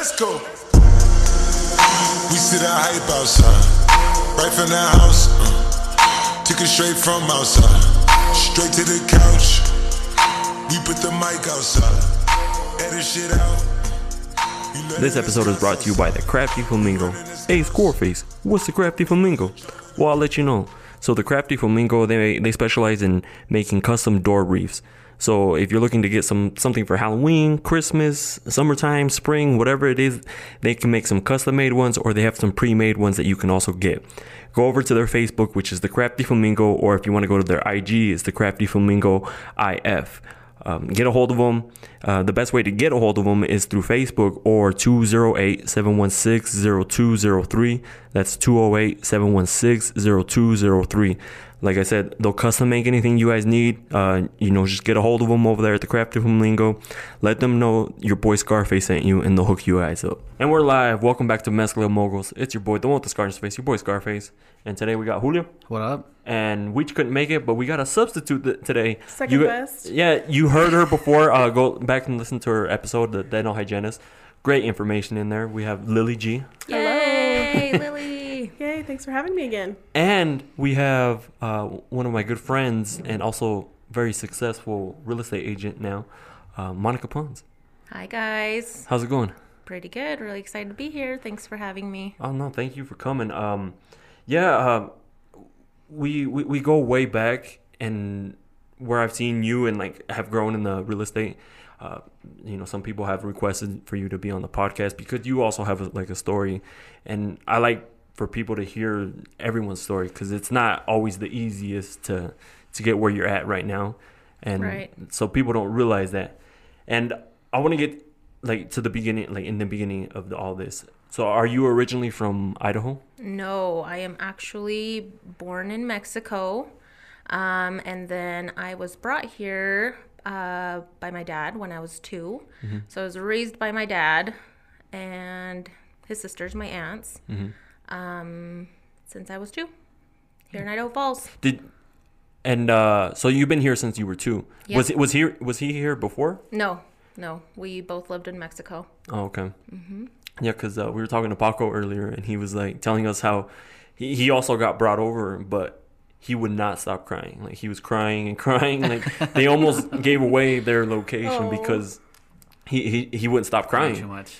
Let's go. We see the hype outside, right from the house. Uh, took it straight from outside, straight to the couch. We put the mic outside, edit shit out. This episode is brought to you by the Crafty Flamingo. Hey, Scarface, what's the Crafty Flamingo? Well, I'll let you know. So the Crafty Flamingo, they they specialize in making custom door reefs. So if you're looking to get some something for Halloween, Christmas, summertime, spring, whatever it is, they can make some custom made ones, or they have some pre-made ones that you can also get. Go over to their Facebook, which is the Crafty Flamingo, or if you want to go to their IG, it's the Crafty Flamingo IF um, get a hold of them. Uh, the best way to get a hold of them is through Facebook or 208 716 0203. That's 208 716 0203. Like I said, they'll custom make anything you guys need. Uh, you know, just get a hold of them over there at the Crafty Flamingo. Let them know your boy Scarface sent you, and they'll hook you guys up. And we're live. Welcome back to Mezcla Moguls. It's your boy, the one with the scar on his face, your boy Scarface. And today we got Julio What up? and we couldn't make it, but we got a substitute th- today. Second you, best. Yeah, you heard her before. Uh, go back and listen to her episode, the dental hygienist. Great information in there. We have Lily G, Yay, Lily. Yay, thanks for having me again. and we have uh, one of my good friends and also very successful real estate agent now, uh, Monica Pons. Hi, guys. How's it going? Pretty good. Really excited to be here. Thanks for having me. Oh no, thank you for coming. Um, yeah, uh, we, we we go way back, and where I've seen you and like have grown in the real estate. Uh, you know, some people have requested for you to be on the podcast because you also have a, like a story, and I like for people to hear everyone's story because it's not always the easiest to to get where you're at right now, and Right. so people don't realize that. And I want to get like to the beginning, like in the beginning of the, all this. So, are you originally from Idaho? No, I am actually born in Mexico. Um, and then I was brought here uh, by my dad when I was 2 So I was raised by my dad and his sisters, my aunts, um, since I was two here in Idaho Falls. Did and uh, so you've been here since you were two. Yep. Was was here was he here before? No, no, we both lived in Mexico. Oh, okay. Mm-hmm. Yeah, because uh, we were talking to Paco earlier, and he was like telling us how he, he also got brought over, but he would not stop crying. Like he was crying and crying. Like they almost gave away their location Oh. because he, he he wouldn't stop crying Too crying. much.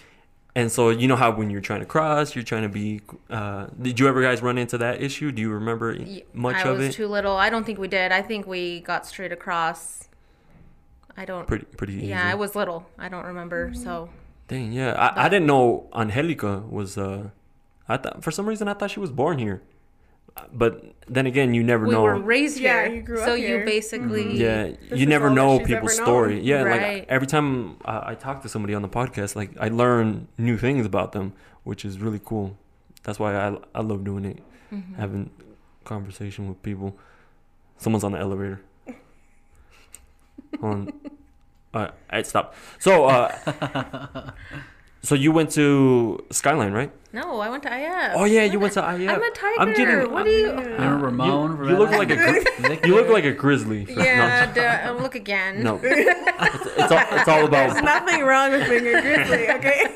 And so you know how when you're trying to cross, you're trying to be. Uh, did you ever guys run into that issue? Do you remember much I of was it? too little. I don't think we did. I think we got straight across. I don't. pretty pretty easy. yeah, I was little. I don't remember. So Dang, yeah. I, I didn't know Angelica was. Uh, I thought for some reason I thought she was born here, but then again, you never we know. were raised Yeah, you grew so up you here. basically. yeah, This you never know people's story. known. Yeah, Right. like every time uh, I talk to somebody on the podcast, like I learn new things about them, which is really cool. That's why I I love doing it, Mm-hmm. having conversation with people. Someone's on the elevator. Hold on. All right, all right, stop. So, uh, so you went to Skyline, right? No, I went to IF. Oh yeah, you went to IF. I'm a tiger. I'm kidding. What do you? I remember Ramon? You, you look like a gri- you look like a grizzly. Yeah, duh, look again. No, no. It's, it's all it's all about. There's nothing wrong with being a grizzly, okay?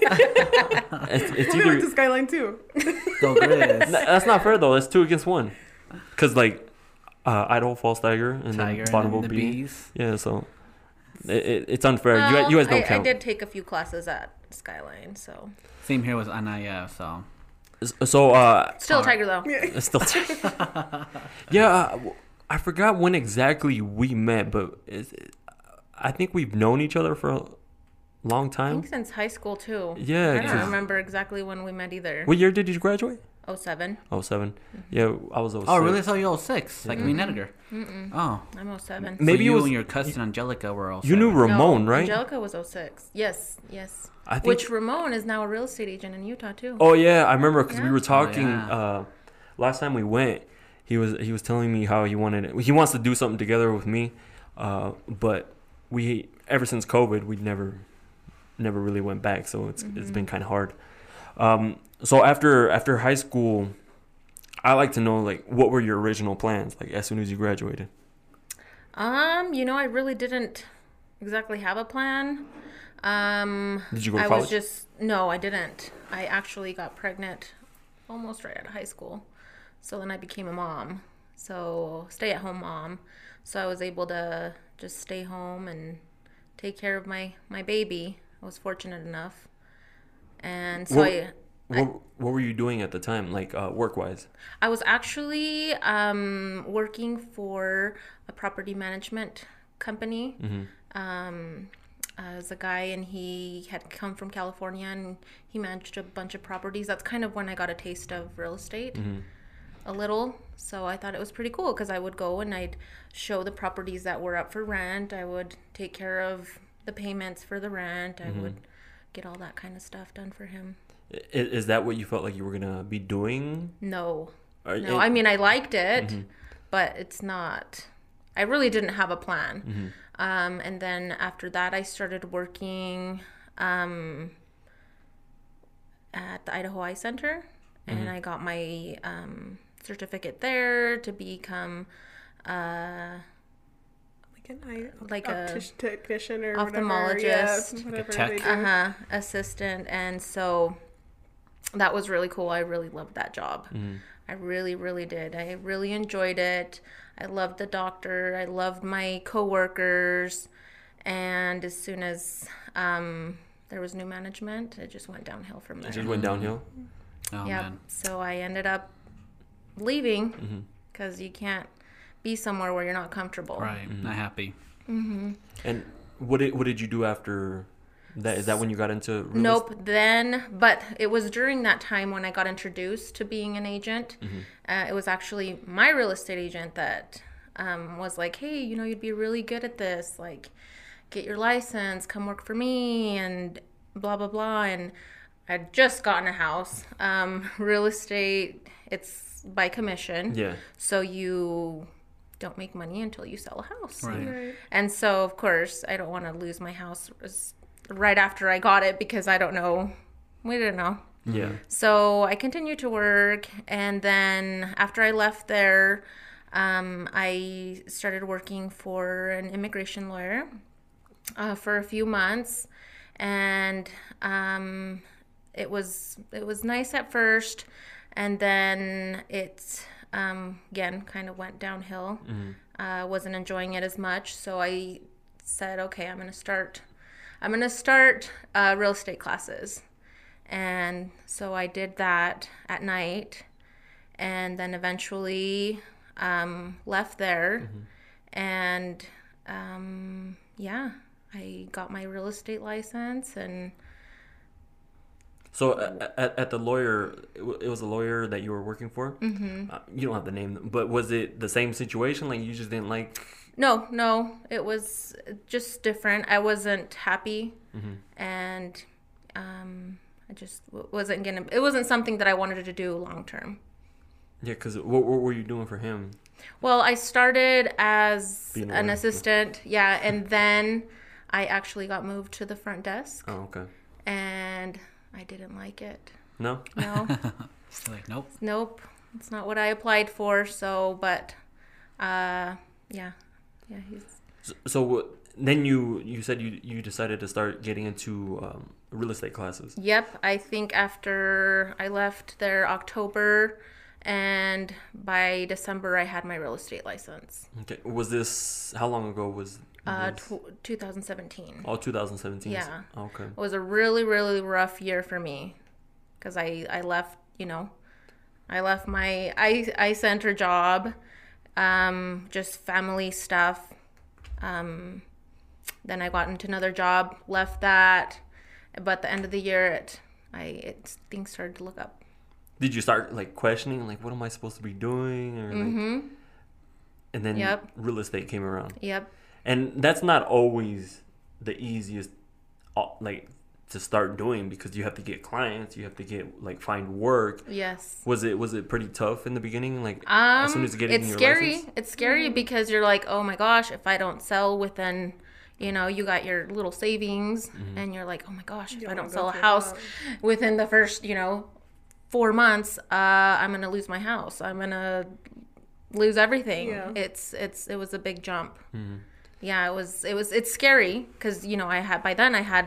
It's, it's we went to. Skyline too. Go Grizz. That's not fair though. That's two against one. Cause like, uh, Idaho Falls Tiger and Tiger then Bonneville and the Bee. bees. Yeah, so it, it, it's unfair. you, Well, you guys don't I, I did take a few classes at Skyline, so Same here with Anaya, so So uh, still a tiger though. it's still. yeah, uh, I forgot when exactly we met, but it's, I think we've known each other for a long I time. think since high school too. Yeah, I don't 'cause- remember exactly when we met either. What year did you graduate? Oh seven. Oh 7 Mm-hmm. Yeah, I was 06. Oh, really? So you're 06, like me and Edgar. Mm-mm. Oh, I'm 07. Maybe so it you was- and your cousin Angelica were also. You knew Ramon, no, right? Angelica was 06. Yes, yes. I think. Which Ramon is now a real estate agent in Utah too. oh yeah, I remember because we Yeah. were talking yeah. uh, last time we went. He was he was telling me how he wanted he wants to do something together with me, uh, but we ever since COVID we never never really went back. So it's it's been kind of hard. Um, so after after high school, I like to know like what were your original plans like as soon as you graduated. Um, you know, I really didn't exactly have a plan. Um, Did you go to I college? was just no, I didn't. I actually got pregnant almost right out of high school. So then I became a mom. So stay at home mom. So I was able to just stay home and take care of my my baby. I was fortunate enough. And so I What, what were you doing at the time, like uh, work wise? I was actually um, working for a property management company. Um, as a guy, and he had come from California, and he managed a bunch of properties. That's kind of when I got a taste of real estate, a little. So I thought it was pretty cool because I would go and I'd show the properties that were up for rent. I would take care of the payments for the rent. I would get all that kind of stuff done for him. Is, is that what you felt like you were gonna be doing? No, Or- No, I mean I liked it, but it's not. I really didn't have a plan. Um, and then after that, I started working um, at the Idaho Eye Center, and I got my um, certificate there to become uh, Like an eye Like a technician or ophthalmologist. Whatever, yeah, whatever tech. they do. uh-huh, assistant, and so that was really cool. I really loved that job. Mm. I really, really did. I really enjoyed it. I loved the doctor. I loved my coworkers. And as soon as um, there was new management, it just went downhill from there. It just went downhill. Oh yeah. man. So I ended up leaving mm-hmm. because you can't be somewhere where you're not comfortable. Right. Mm-hmm. Not happy. Mm-hmm. And what did what did you do after that? Is that when you got into real Nope. Then, but it was during that time when I got introduced to being an agent. Uh, it was actually my real estate agent that um, was like, "Hey, you know, you'd be really good at this. Like, get your license, come work for me, and blah blah blah." And I'd just gotten a house. Um, real estate, it's by commission, Yeah. so you don't make money until you sell a house. Right. Right. And so, of course, I don't want to lose my house s- right after I got it because I don't know. We didn't know. Yeah. So I continued to work. And then after I left there, um, I started working for an immigration lawyer uh, for a few months. And um, it was it was nice at first, and then it um, again kind of went downhill. Uh, wasn't enjoying it as much, so I said, okay, I'm gonna start. I'm gonna start uh, real estate classes, and so I did that at night, and then eventually um, left there, and um, yeah, I got my real estate license and. So at, at the lawyer, it it was a lawyer that you were working for. Mm-hmm. Uh, you don't have the name, but was it the same situation? Like you just didn't like? No, no, it was just different. I wasn't happy, and um, I just wasn't gonna. It wasn't something that I wanted to do long term. Yeah, because what, what were you doing for him? Well, I started as Being an assistant, yeah, and then I actually got moved to the front desk, Oh, okay. and I didn't like it. No. No, Still like, nope. nope, it's not what I applied for. So, but, uh, yeah, yeah, he's So, so then you you said you you decided to start getting into um, real estate classes. Yep, I think after I left there October, and by December I had my real estate license. Okay. Was this how long ago was? Uh, tw 2017. Oh, 2017. Yeah. Okay. It was a really really rough year for me, because I I left you know, I left my I Eye center job, um, just family stuff. Um, then I got into another job, left that, but the end of the year it I it things started to look up. Did you start like questioning like what am I supposed to be doing or like? And then Mm-hmm. Yep. real estate came around, Yep. and that's not always the easiest, uh, like to start doing because you have to get clients, you have to get like find work. Yes. Was it was it pretty tough in the beginning? Like Um, as soon as you get in it's your scary. license. It's scary because you're like, oh my gosh, if I don't sell within, you know, you got your little savings, Mm-hmm. and you're like, oh my gosh, if I wanna don't sell a house that. within the first, you know, four months, uh, I'm gonna lose my house. I'm gonna lose everything. Yeah. It's it's it was a big jump. Mm-hmm. Yeah, it was it was it's scary because you know I had by then I had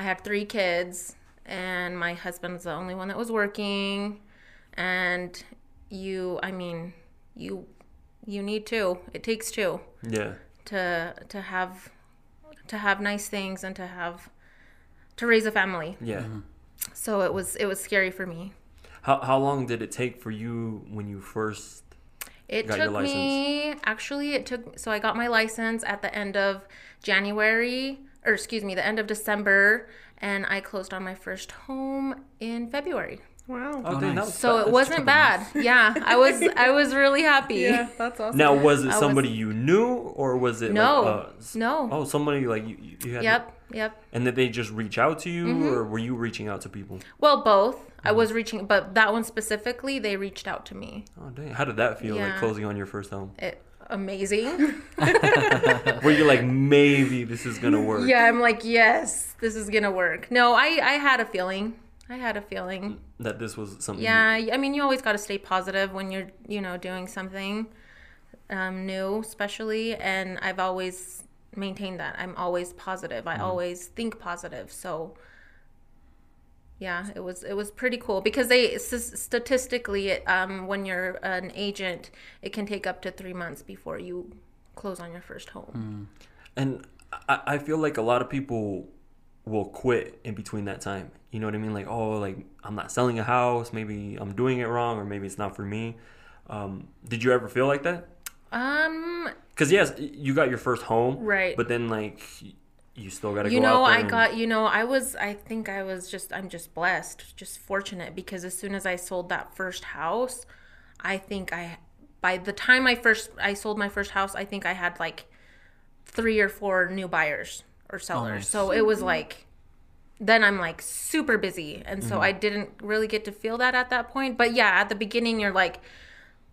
I had three kids, and my husband's the only one that was working. And you, I mean, you, you need two. It takes two Yeah. to to have to have nice things and to have to raise a family. Yeah. Mm-hmm. So it was it was scary for me. How how long did it take for you when you first? It Got your took me actually it took so I got my license at the end of January or excuse me, the end of December and I closed on my first home in February. Wow. Oh, dang, that nice. So fast. it wasn't bad. Yeah, I was I was really happy. Yeah, that's awesome. Now, was it was- somebody you knew, or was it No. Like, uh, No. Oh, somebody like you. you had Yep, Mm-hmm. yep. And did they just reach out to you, or were you reaching out to people? Well, both. Mm-hmm. I was reaching but that one specifically they reached out to me. Oh, dang! How did that feel? Like closing on your first home? It amazing. Were you like, maybe this is gonna work? Yeah, I'm like, yes, this is gonna work. No, I I had a feeling. I had a feeling. That this was something. Yeah, I mean, you always got to stay positive when you're, you know, doing something um, new, especially. And I've always maintained that. I'm always positive. I always think positive. So, yeah, it was it was pretty cool because they statistically, um, when you're an agent, it can take up to three months before you close on your first home. And I, I feel like a lot of people will quit in between that time. You know what I mean? Like, oh, like I'm not selling a house. Maybe I'm doing it wrong, or maybe it's not for me. Um, did you ever feel like that? Um, Because yes, you got your first home, Right. But then like you still got to you go know out there. i and- got you know i was i think i was just i'm just blessed just fortunate because as soon as i sold that first house i think i by the time i first i sold my first house i think i had like three or four new buyers or sellers nice. so it was like then i'm like super busy and so mm-hmm. i didn't really get to feel that at that point but yeah at the beginning you're like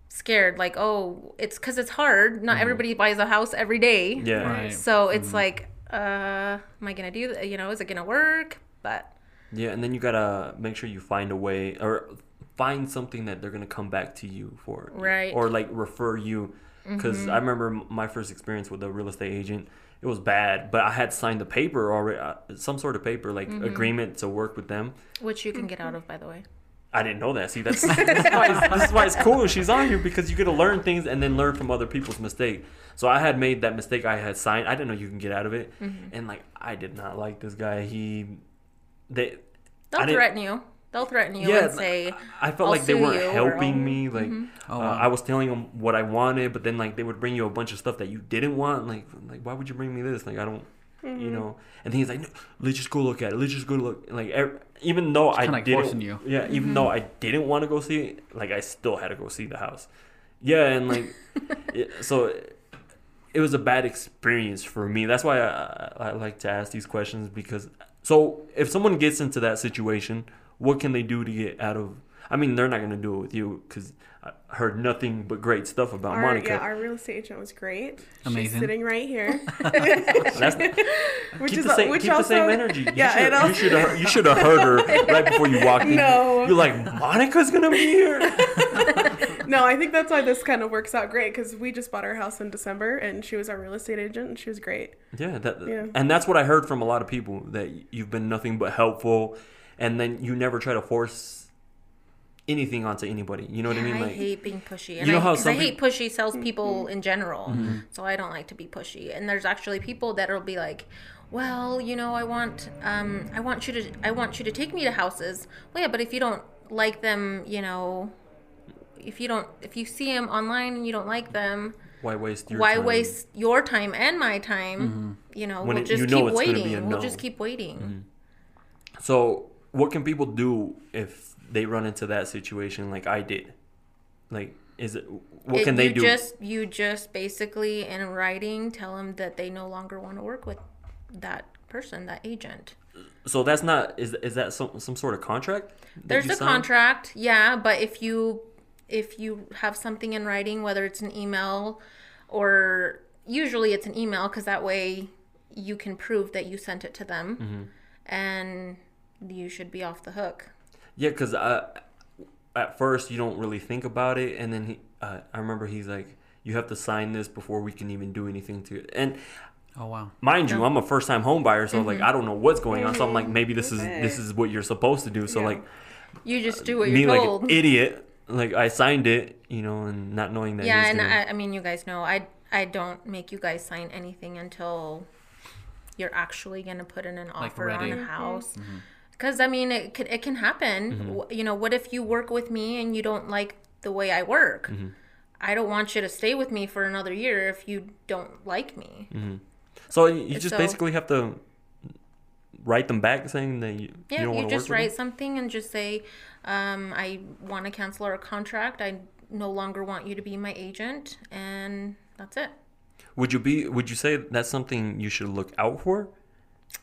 scared like oh it's because it's hard not mm-hmm. everybody buys a house every day Yeah. Right. so it's mm-hmm. like, uh, am I gonna do that? You know, is it gonna work? But Yeah, and then you gotta make sure you find a way or find something that they're gonna come back to you for, Right. Or like refer you, because I remember my first experience with a real estate agent. It was bad, but I had signed the paper already, uh, some sort of paper like agreement to work with them. which you can get out of, by the way. I didn't know that. See, that's this, is why it's, this is why it's cool. She's on here because you get to learn things and then learn from other people's mistake. So I had made that mistake. I had signed. I didn't know you can get out of it, mm-hmm. and like I did not like this guy. He, they, They'll threaten you. They'll threaten you Yeah, and say, I felt "I'll like they weren't you," or, helping "I'll-" me. Like mm-hmm. Oh, uh, wow. I was telling them what I wanted, but then like they would bring you a bunch of stuff that you didn't want. Like like why would you bring me this? Like I don't, you mm-hmm. know. And he's like, no, let's just go look at it. Let's just go look. Like ev- even though I like didn't, forcing you. yeah, even though I didn't want to go see it, like I still had to go see the house. Yeah, and like it, so. It was a bad experience for me. That's why I, I, I like to ask these questions because so if someone gets into that situation, what can they do to get out of? I mean, they're not gonna do it with you because I heard nothing but great stuff about Our, Monica. yeah, our real estate agent was great. She's Amazing. sitting right here. That's, Which keep is the same, which keep also, the same energy. You Yeah, should, you should have you should have heard her right before you walked in. No. you're like Monica's gonna be here. No, I think that's why this kind of works out great because we just bought our house in December and she was our real estate agent and she was great. Yeah, that Yeah. and that's what I heard from a lot of people that you've been nothing but helpful, and then you never try to force anything onto anybody. You know what I mean? I Like hate being pushy. And You know I, how 'cause some I hate peop- pushy salespeople Mm-hmm. in general. So I don't like to be pushy. And there's actually people that'll be like, well, you know, I want, um, I want you to, I want you to take me to houses. Well, yeah, but if you don't like them, you know, if you don't, if you see them online and you don't like them, why waste your why time? waste your time and my time? Mm-hmm. You know, When we'll it- just you know keep it's gonna be waiting. a We'll just keep waiting. Mm-hmm. So, what can people do if they run into that situation like I did? Like, is it what It- can they you do? Just you just basically in writing tell them that they no longer want to work with that person, that agent. so that's not is is that some some sort of contract? that There's a sign? contract, yeah, but if you if you have something in writing, whether it's an email or usually it's an email because that way you can prove that you sent it to them, Mm-hmm. and you should be off the hook. Yeah, because at first you don't really think about it, and then he, uh, I remember he's like, "You have to sign this before we can even do anything to it." And Oh wow. mind you, I'm a first time home buyer, so like I don't know what's going on. So I'm like, maybe this is this is what you're supposed to do. So Yeah. like You just do what me you're like told. an idiot, like I signed it, you know, and not knowing that. he yeah, was and gonna- I, I mean, you guys know, I I don't make you guys sign anything until you're actually gonna put in an Like, offer on a Mhm. house. Because I mean, it could it can happen. Mm-hmm. You know, what if you work with me and you don't like the way I work? Mm-hmm. I don't want you to stay with me for another year if you don't like me. so you just so- basically have to write them back saying that you, Yeah, you don't you, want to just work with write them? something and just say, um, I want to cancel our contract. I no longer want you to be my agent, and that's it. Would you be? Would you say that's something you should look out for?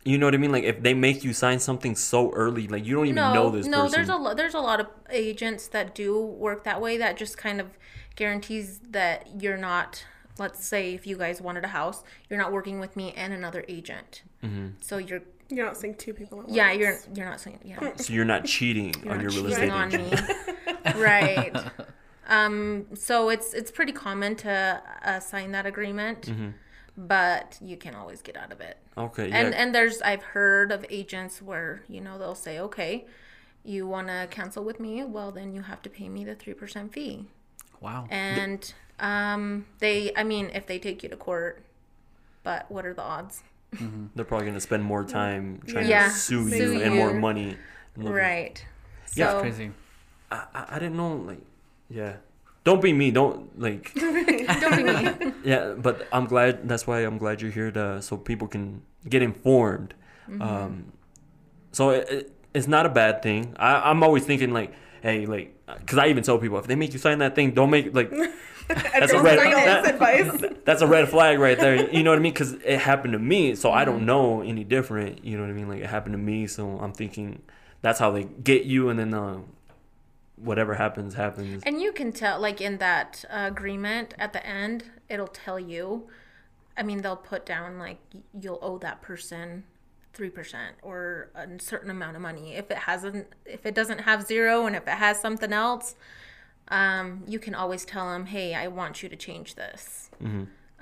You know what I mean? Like if they make you sign something so early, like you don't even no, know this no, person. there's a lo- there's a lot of agents that do work that way. That just kind of guarantees that you're not. Let's say if you guys wanted a house, you're not working with me and another agent. Mm-hmm. So you're You're not seeing two people at once. yeah you're you're not saying yeah so you're not cheating you're on your not real estate cheating on agent. me, right? Um, so it's it's pretty common to uh, sign that agreement, Mm-hmm. but you can always get out of it. Okay, yeah. And and there's I've heard of agents where you know they'll say, okay, you want to cancel with me, well then you have to pay me the three percent fee. Wow. And um, they, I mean, if they take you to court, but what are the odds? They're probably gonna spend more time trying Yeah, to sue, sue you and more money. Right. Yeah, So, Crazy. I, I, I didn't know. Like, yeah. Don't be me. Don't like. don't be me. yeah, but I'm glad. That's why I'm glad you're here to so people can get informed. Mm-hmm. Um, so it, it, it's not a bad thing. I, I'm always thinking like, hey, like, because I even tell people if they make you sign that thing, don't make like. That's a red. that- advice. that's a red flag right there. You know what I mean? Because it happened to me, so I Mm-hmm. don't know any different. You know what I mean? Like it happened to me, so I'm thinking that's how they get you, and then uh, whatever happens happens. And you can tell, like in that uh, agreement at the end, it'll tell you. I mean, they'll put down like you'll owe that person three percent or a certain amount of money. If it hasn't, if it doesn't have zero, and if it has something else, um, you can always tell them, "Hey, I want you to change this.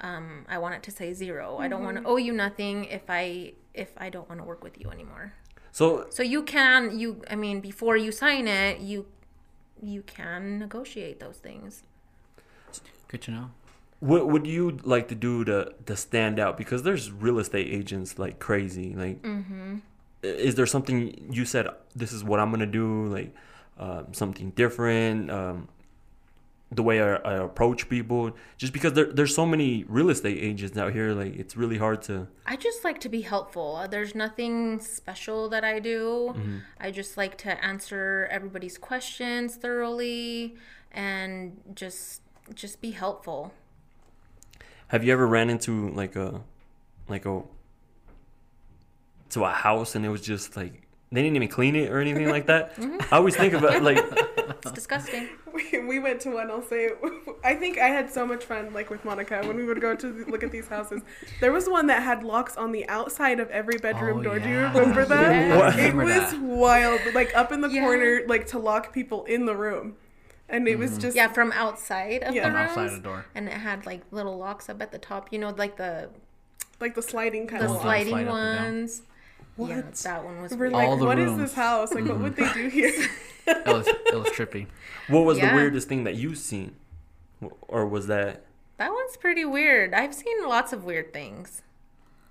Um, I want it to say 0 I don't want to owe you nothing if I if I don't want to work with you anymore." So So you can you I mean before you sign it, you you can negotiate those things. Good to know. What would you like to do to to stand out? Because there's real estate agents like crazy. Like, Mm-hmm. is there something you said? This is what I'm gonna do. Like, um, something different. Um, the way I, I approach people. Just because there, there's so many real estate agents out here. Like, it's really hard to. I just like to be helpful. Uh, There's nothing special that I do. I just like to answer everybody's questions thoroughly and just just be helpful. Have you ever ran into like a, like a, to a house and it was just like they didn't even clean it or anything like that? Mm-hmm. I always think about like. It's disgusting. we, we went to one. I'll say. I think I had so much fun, like with Monica, when we would go to look at these houses. There was one that had locks on the outside of every bedroom Oh, door. Do you remember that? Yeah, I It remember was that. wild. Like up in the Yeah. corner, like to lock people in the room, and it was mm-hmm. just Yeah, from outside of Yeah. the From rooms. outside the door. And it had like little locks up at the top, you know, like the like the sliding kind the of. Lock. sliding slide up and down. ones. Yeah, What? that one was We're weird. like, All the what is rooms. this house? Like, what would they mm-hmm. do here? It was it was trippy. What was the weirdest thing that you've seen, or was that? That one's pretty weird. I've seen lots of weird things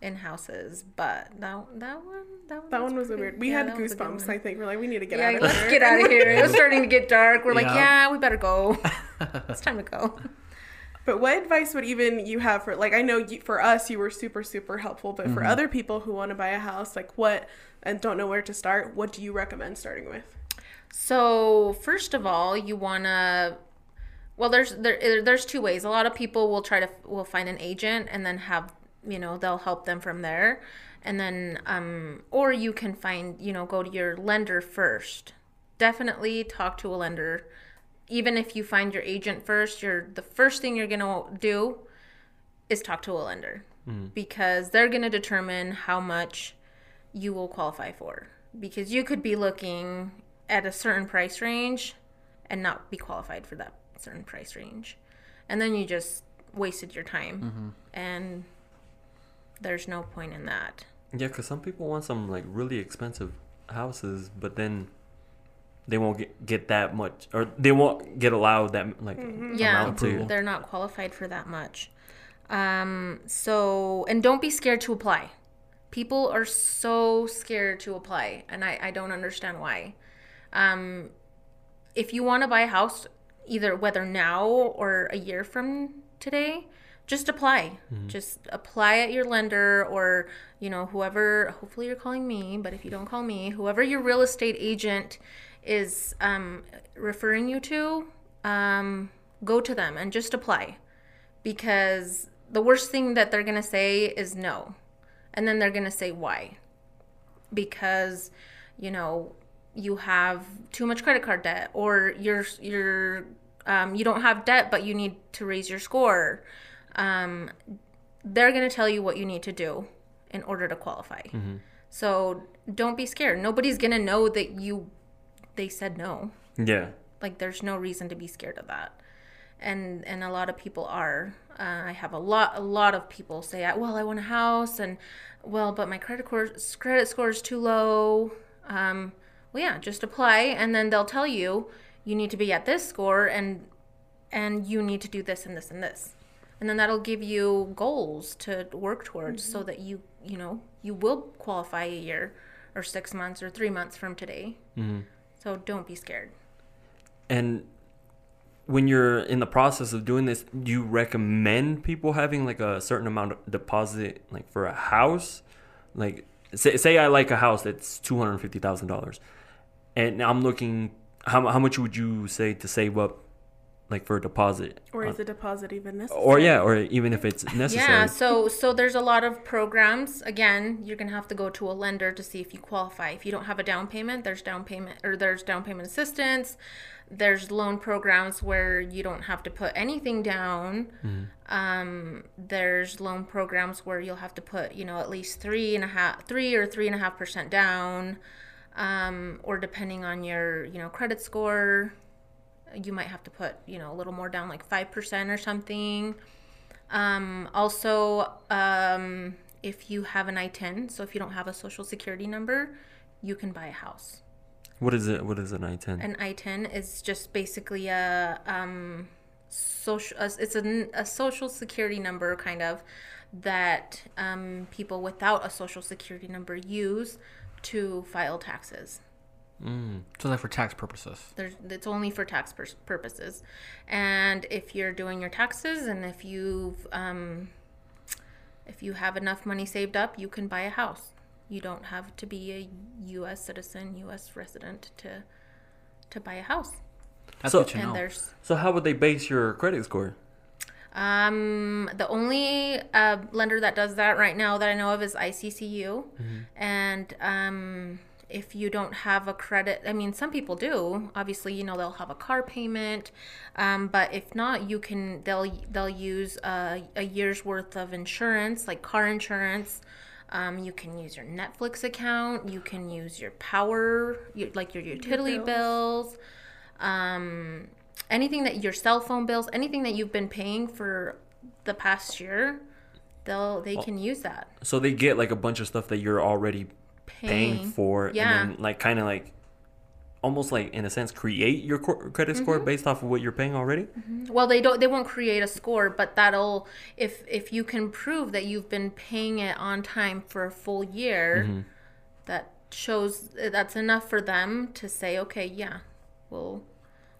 in houses, but that that one that one, that one was a weird. We yeah, had that was a good goosebumps. I think we're like, we need to get yeah, out of let's here. get out of here. It was starting to get dark. We're like, Yeah. yeah, we better go. it's time to go. But what advice would even you have for like I know you, for us you were super super helpful, but Mm-hmm. for other people who want to buy a house, like what and don't know where to start, what do you recommend starting with? So first of all, you wanna. Well, there's there there's two ways. A lot of people will try to will find an agent and then have you know they'll help them from there, and then um or you can find you know go to your lender first. Definitely talk to a lender. Even if you find your agent first, you're the first thing you're gonna do is talk to a lender. Mm. Because they're gonna determine how much you will qualify for. Because you could be looking at a certain price range and not be qualified for that certain price range. And then you just wasted your time. Mm-hmm. And there's no point in that. Yeah, because some people want some like really expensive houses, but then they won't get, get that much, or they won't get allowed that like yeah amount to. they're not qualified for that much. Um so and don't be scared to apply. People are so scared to apply and i i don't understand why. Um if you want to buy a house either whether now or a year from today just apply. Just apply at your lender or you know whoever hopefully you're calling me but if you don't call me whoever your real estate agent is um, referring you to um, go to them and just apply. Because the worst thing that they're going to say is no. And then they're going to say why. Because you know you have too much credit card debt or you're you're um, you don't have debt but you need to raise your score um, they're going to tell you what you need to do in order to qualify. So don't be scared. Nobody's going to know that you they said no. Yeah, like there's no reason to be scared of that. And and a lot of people are. Uh, i have a lot a lot of people say well i want a house and well but my credit score credit score is too low. Um, well yeah just apply and then they'll tell you you need to be at this score and and you need to do this and this and this. And then that'll give you goals to work towards so that you you know you will qualify a year or six months or three months from today so don't be scared and when you're in the process of doing this, do you recommend people having like a certain amount of deposit, like for a house? Like, say, say I like a house that's two hundred fifty thousand dollars, and I'm looking. How how much would you say to save up, like for a deposit? Or Uh, is a deposit even necessary? or yeah, or even if it's necessary. Yeah, so so there's a lot of programs. Again, you're gonna have to go to a lender to see if you qualify. If you don't have a down payment, there's down payment or there's down payment assistance. There's loan programs where you don't have to put anything down. Um, there's loan programs where you'll have to put, you know, at least three and a half, three or three and a half percent down, um, or depending on your, you know, credit score, you might have to put, you know, a little more down, like five percent or something. Um, also, um, if you have an ITIN, so if you don't have a social security number, you can buy a house. What is it? What is an ITIN? An ITIN is just basically a um, social. It's a, a social security number, kind of, that um, people without a social security number use to file taxes. So like for tax purposes. There's, it's only for tax pur- purposes. And if you're doing your taxes and if you've um, if you have enough money saved up, you can buy a house. You don't have to be a U.S. citizen, U.S. resident to to buy a house. That's So- good to And know. there's So how would they base your credit score? um, the only uh, lender that does that right now that I know of is ICCU, and um, if you don't have a credit, I mean, some people do. Obviously, you know they'll have a car payment, um, but if not, you can they'll they'll use a, a year's worth of insurance, like car insurance. Um, you can use your Netflix account. You can use your power, your, like your utility bills um, anything that your cell phone bills, anything that you've been paying for the past year, they'll they can use that. So they get like a bunch of stuff that you're already paying, Paying. for, Yeah. and then like kind of like almost like in a sense create your cor- credit score Mm-hmm. based off of what you're paying already. Well, they don't they won't create a score, but that'll if if you can prove that you've been paying it on time for a full year, Mm-hmm. that shows that's enough for them to say, okay, yeah, we'll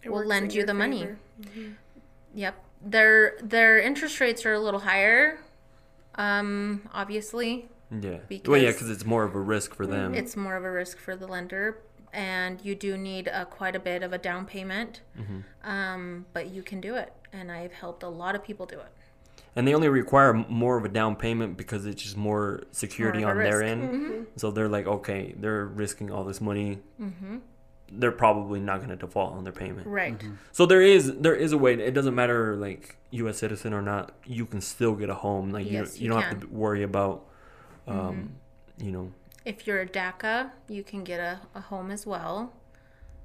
It we'll lend you your the money. favor. Yep. Their their interest rates are a little higher. Um, obviously, Yeah. well, yeah, Because- because it's more of a risk for them. it's more of a risk for the lender and you do need a, quite a bit of a down payment mm-hmm. um, but you can do it and i've helped a lot of people do it and they only require more of a down payment because it's just more security More on a their risk. Mm-hmm. end. So they're like, okay, they're risking all this money. Mm-hmm. They're probably not going to default on their payment. right So there is there is a way. It doesn't matter like U.S. citizen or not. You can still get a home. Like Yes, you, you you don't have to worry about, um, you know, if you're a daca you can get a, a home as well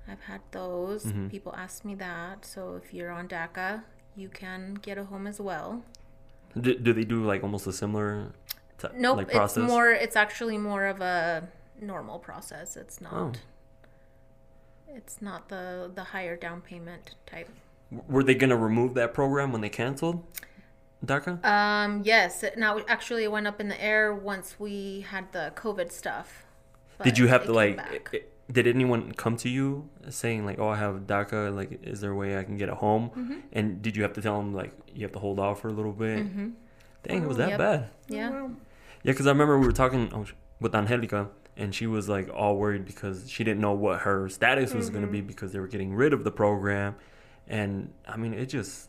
i've had those people ask me that so if you're on daca you can get a home as well do, do they do like almost a similar? t- Nope, like it's process? more. It's actually more of a normal process. It's not. Oh. It's not the the higher down payment type. Were they gonna remove that program when they canceled DACA? Um. Yes. Now, actually, it went up in the air once we had the COVID stuff. Did you have to like? back. did anyone come to you saying like, "Oh, I have DACA. Like, is there a way I can get a home?" Mm-hmm. And did you have to tell them like you have to hold off for a little bit? Dang, it was that Yep. bad. Yeah. Yeah, because I remember we were talking oh, with Angelica, and she was like all worried because she didn't know what her status was going to be because they were getting rid of the program, and I mean it just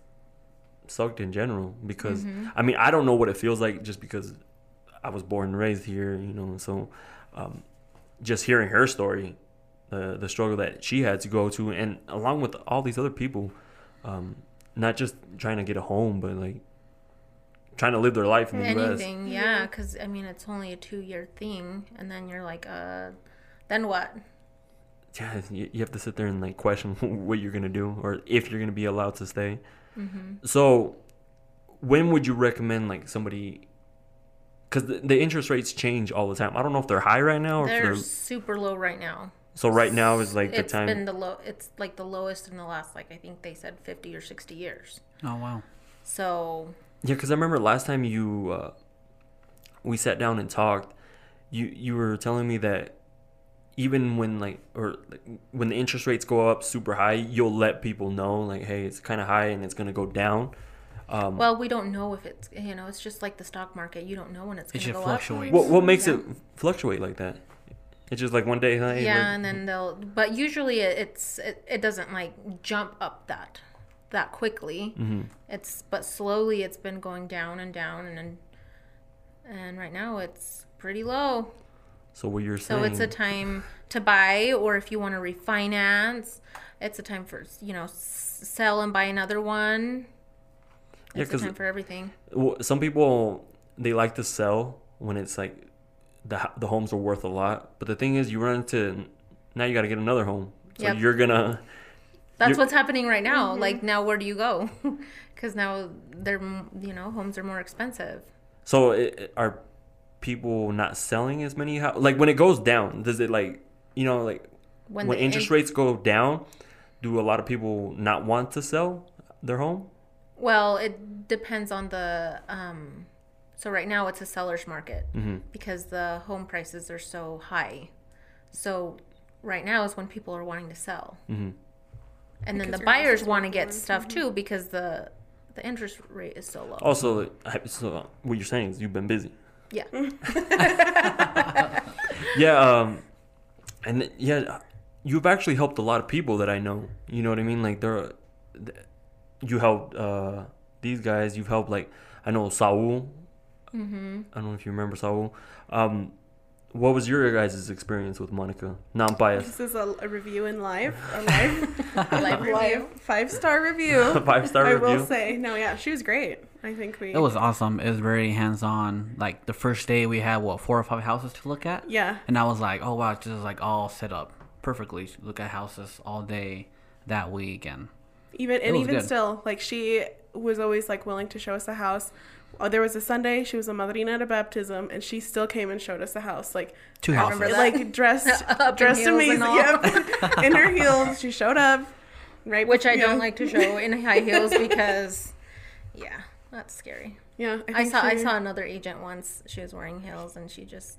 sucked in general because I mean I don't know what it feels like just because I was born and raised here, you know, so um, just hearing her story, the the struggle that she had to go to, and along with all these other people, um, not just trying to get a home, but like trying to live their life in the U.S. Anything, yeah, because I mean it's only a two year thing, and then you're like, uh, then what? yeah, you have to sit there and like question what you're gonna do or if you're gonna be allowed to stay. So, when would you recommend like somebody? Because the, the interest rates change all the time. I don't know if they're high right now or They're they're. super low right now. So right now is like the It's time. been the low. It's like the lowest in the last, like I think they said, fifty or sixty years. Oh wow. So Yeah, because I remember last time you uh, we sat down and talked, you you were telling me that even when like or like, when the interest rates go up super high, you'll let people know like, hey, it's kind of high and it's gonna go down. Um, Well, we don't know if it's you know it's just like the stock market. You don't know when it's It going to should go fluctuate. what what makes Yeah. it fluctuate like that? It's just like one day, up. hey, Yeah, like- and then they'll. But usually it, it's it, it doesn't like jump up that that quickly. Mm-hmm. It's but slowly it's been going down and down and and, and right now it's pretty low. So what you're saying? So it's a time to buy, or if you want to refinance, it's a time for you know s- sell and buy another one. Yeah, It's a 'cause- time for everything. well, some people they like to sell when it's like the the homes are worth a lot, but the thing is, you run into now you got to get another home, so Yep. you're gonna That's You're- what's happening right now. Mm-hmm. Like now, where do you go? Because now they're you know homes are more expensive. So it, are people not selling as many houses? Like when it goes down, does it like you know like when, the interest in- rates go down, do a lot of people not want to sell their home? Well, it depends on the. Um, so right now it's a seller's market Mm-hmm. because the home prices are so high. So right now is when people are wanting to sell, Mm-hmm. and then Because the buyers want to worth get more. stuff too because the the interest rate is so low. Also, so what you're saying is you've been busy. Yeah. Yeah, um, and yeah, you've actually helped a lot of people that I know. You know what I mean? Like there, th- you helped uh, these guys. You've helped like I know Saul. Mm-hmm. I don't know if you remember Saul. Um, what was your guys' experience with Monica? Not biased. This is a, a review in live, a live, Live review. live five star review. Five star I review. will say, no, yeah, she was great. I think we. It was awesome. It was very hands on. Like the first day we had what four or five houses to look at. Yeah, And I was like, oh wow, this is like all set up perfectly. Look at houses all day that week and even and even good. still, like she was always like willing to show us a house. Oh, there was a Sunday she was a madrina at a baptism, and she still came and showed us a house. Like two I houses. remember like dressed Up in dressed heels amazing, yep. in her heels. She showed up, right? Which I don't like to show in high heels because, yeah, that's scary. Yeah, I think saw I saw another agent once. She was wearing heels and she just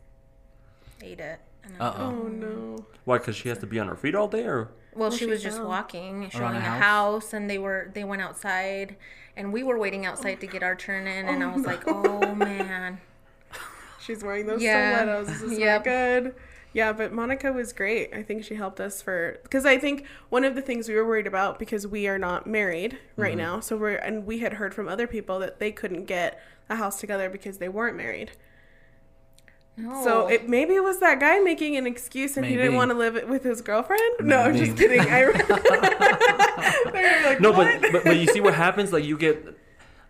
ate it. And I was Uh-oh. Oh no. Why? Because she has to be on her feet all day, or Well, Well, she she was just walking, showing a a house? house. and they were they went outside, and we were waiting outside to get our turn in, and I oh, was like, oh man, She's wearing those Yeah. stilettos. This is Yep. not good. Yeah, but Monica was great. I think she helped us for because I think one of the things we were worried about because we are not married right Mm-hmm. now. So we're and we had heard from other people that they couldn't get a house together because they weren't married. no. So it maybe it was that guy making an excuse and he didn't want to live with his girlfriend. No, I'm just kidding. I like, no, but, but but you see what happens. Like you get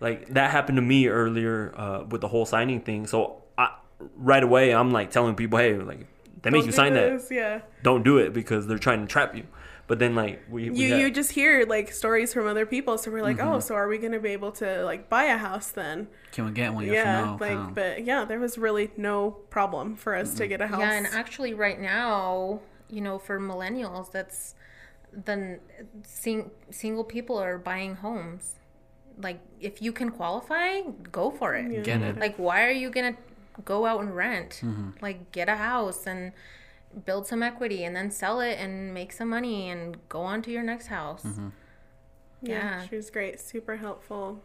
like that happened to me earlier uh, with the whole signing thing. So I right away I'm like telling people, hey, like they make you do sign that. Yeah. Don't do it because they're trying to trap you. But then like we, we you had- you just hear like stories from other people, so we're like, Mm-hmm. oh, so are we gonna be able to like buy a house then? Can we get one? Yeah, no? like, Huh. but yeah, there was really no problem for us to get a house. Yeah, and actually, right now, you know, for millennials, that's then sing, single people are buying homes. Like, if you can qualify, go for it. get it. Like, why are you gonna go out and rent? Mm-hmm. Like, get a house and build some equity, and then sell it and make some money, and go on to your next house. Mm-hmm. yeah, yeah. she was great, super helpful.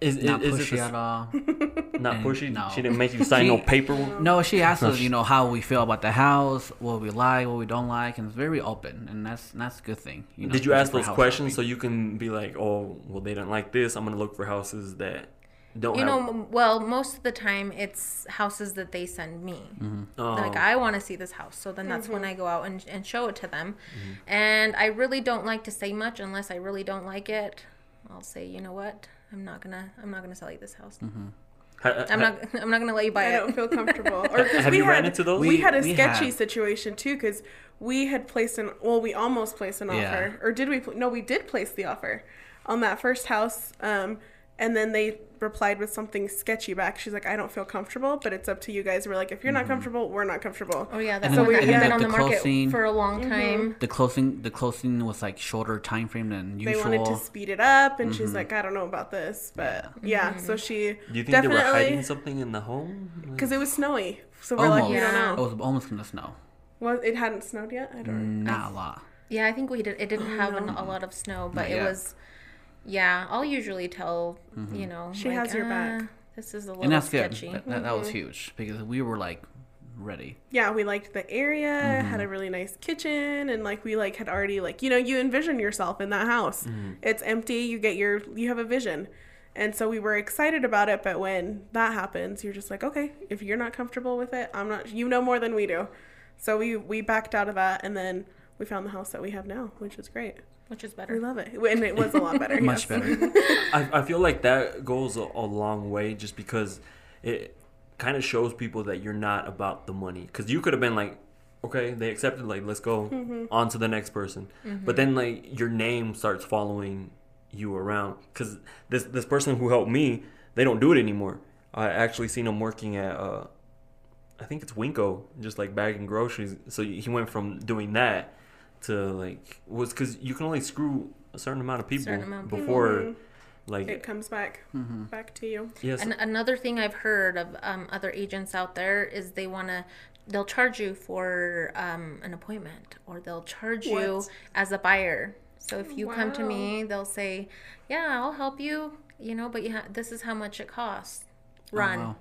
is, is, Not is pushy the- at all. not and pushy. no. She didn't make you sign no She- paper. No, she asked us, you know, how we feel about the house, what we like, what we don't like, and it's very open, and that's that's a good thing. You know, Did you ask those house questions so you can be like, oh, well, they don't like this. I'm gonna look for houses that don't You have. know, well, most of the time it's houses that they send me. Mm-hmm. oh, like i want to see this house so then that's when mm-hmm. i go out and, and show it to them mm-hmm. and i really don't like to say much unless i really don't like it i'll say you know what i'm not gonna i'm not gonna sell you this house ha- uh, i'm not i'm not gonna let you buy I it don't feel comfortable. Or 'cause Have we you ran had, into those? We, We- had a we sketchy have. situation too because we had placed an well, we almost placed an Yeah. offer, or did we? No, we did place the offer on that first house. Um, and then they replied with something sketchy back. She's like, "I don't feel comfortable, but it's up to you guys." We're like, "If you're not mm-hmm. comfortable, we're not comfortable." oh yeah that's And then- one that and had been on the the market closing- for a long mm-hmm. time the closing the closing was like shorter time frame than usual. They wanted to speed it up, and she's mm-hmm. like, "I don't know about this," but yeah. So she Do you think they were hiding something in the home? because it was snowy. So we're almost. like, we don't Yeah. It know. was almost gonna snow. Was it hadn't snowed yet? I don't. Not a lot. yeah i think we did it didn't have an, a lot of snow but Not it yet. was yeah i'll usually tell you know She like, has your back. "Ah, this is a little And that's good. sketchy That, that, that was huge because we were like ready. yeah we liked the area had a Mm-hmm. really nice kitchen and like we like had already like you know you envision yourself in that house Mm-hmm. it's empty you get your you have a vision and so we were excited about it but when that happens you're just like okay if you're not comfortable with it i'm not you know more than we do so we we backed out of that and then we found the house that we have now which is great which is we better love it and it was a lot better Much better. I, I feel like that goes a, a long way just because it kind of shows people that you're not about the money. Because you could have been like, okay, they accepted, like, let's go Mm-hmm. on to the next person. But then, like, your name starts following you around. Because this, this person who helped me, they don't do it anymore. I actually seen him working at, uh, I think it's WinCo, just like bagging groceries. So he went from doing that to like was because you can only screw a certain amount of people Certain amount of people. before like it comes back back to you yes And another thing I've heard of um, other agents out there is they want to, they'll charge you for um, an appointment or they'll charge you as a buyer. So if you come to me, they'll say, "Yeah, I'll help you," you know, but you ha- this is how much it costs. Oh, Run. wow.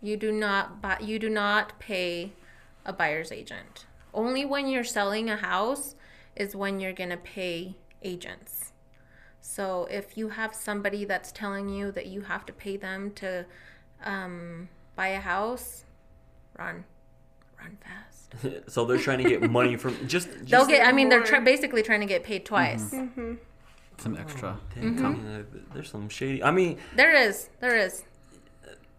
You do not buy. You do not pay a buyer's agent. Only when you're selling a house is when you're gonna pay agents. So if you have somebody that's telling you that you have to pay them to um, buy a house, run, run fast. so they're trying to get money from just, just They'll get. I mean, they're more. try basically trying to get paid twice. mm-hmm Some extra. Dang, uh, there's some shady i mean There is. There is.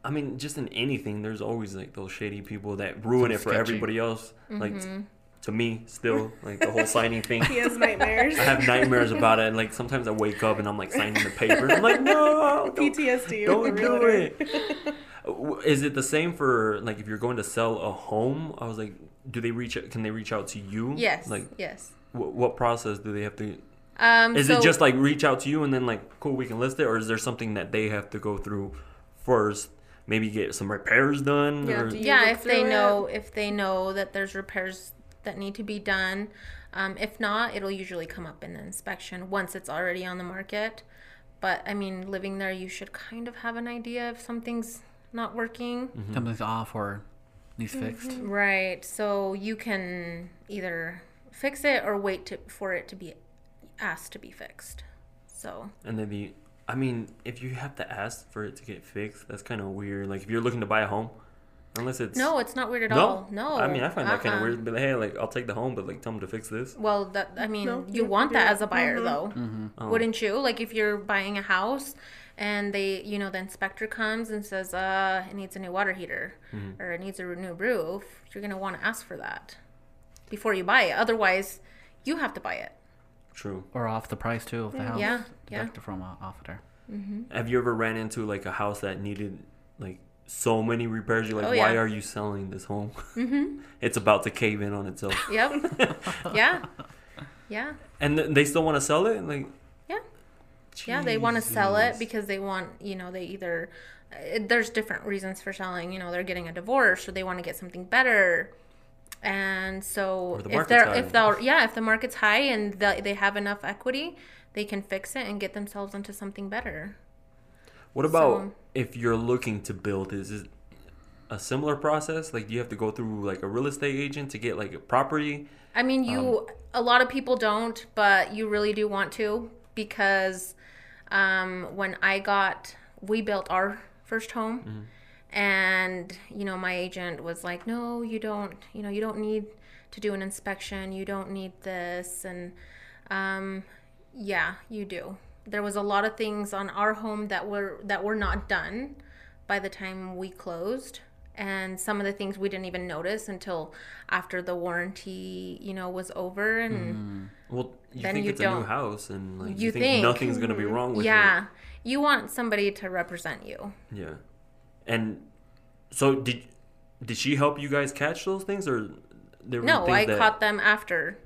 I mean just in anything there's always like those shady people that ruin Some it for sketchy. everybody else like Mm-hmm. to me still like the whole signing thing he has nightmares i have nightmares about it and like sometimes i wake up and i'm like signing the paper i'm like no don't, ptsd don't do realtor. it is it the same for like if you're going to sell a home i was like do they reach can they reach out to you Yes. like yes. wh- what process do they have to Um, Is so, it just like reach out to you and then like cool we can list it, or is there something that they have to go through first? Maybe get some repairs done. Yeah, or, do yeah if they through know if they know that there's repairs that need to be done um, if not it'll usually come up in the inspection once it's already on the market but i mean living there you should kind of have an idea if something's not working Something's off or needs fixed. right so you can either fix it or wait to, for it to be asked to be fixed so and then the. I mean, if you have to ask for it to get fixed, that's kind of weird. Like if you're looking to buy a home, unless it's no it's not weird at no, all no I mean, I find that kind of Uh-uh. weird. But hey, like I'll take the home, but like tell them to fix this. Well, that I mean, No, you you want that that. as a buyer, Mhm. though, Oh. wouldn't you? Like if you're buying a house, and they, you know, the inspector comes and says, "Uh, it needs a new water heater, Mm-hmm. or it needs a new roof," you're gonna want to ask for that before you buy it. Otherwise, you have to buy it. True. Or off the price too of the house. Yeah, yeah. From uh, off of there. Have you ever ran into like a house that needed like so many repairs? You're like, Oh, why yeah. are you selling this home? Mm-hmm. it's about to cave in on itself, Yep. yeah. Yeah. and th- they still want to sell it. Like, Yeah. Yeah, they want to sell it because they want, you know, they either uh, there's different reasons for selling. You know, they're getting a divorce or they want to get something better. And so the if they're high. if they're yeah, if the market's high and the, they have enough equity, they can fix it and get themselves into something better. What about So- if you're looking to build? Is it a similar process? Like, do you have to go through like a real estate agent to get like a property? I mean, you a lot of people don't, but you really do want to because um, when I got we built our first home and you know my agent was like, "No, you don't, you know, you don't need to do an inspection. You don't need this." And um, yeah, you do. There was a lot of things on our home that were that were not done by the time we closed and some of the things we didn't even notice until after the warranty you know was over and Well, you Then think you it's a new don't. house, and like You you, think, think. nothing's gonna be wrong with you. yeah you want somebody to represent you. Yeah. And so did did she help you guys catch those things, or there were no things i that, caught them after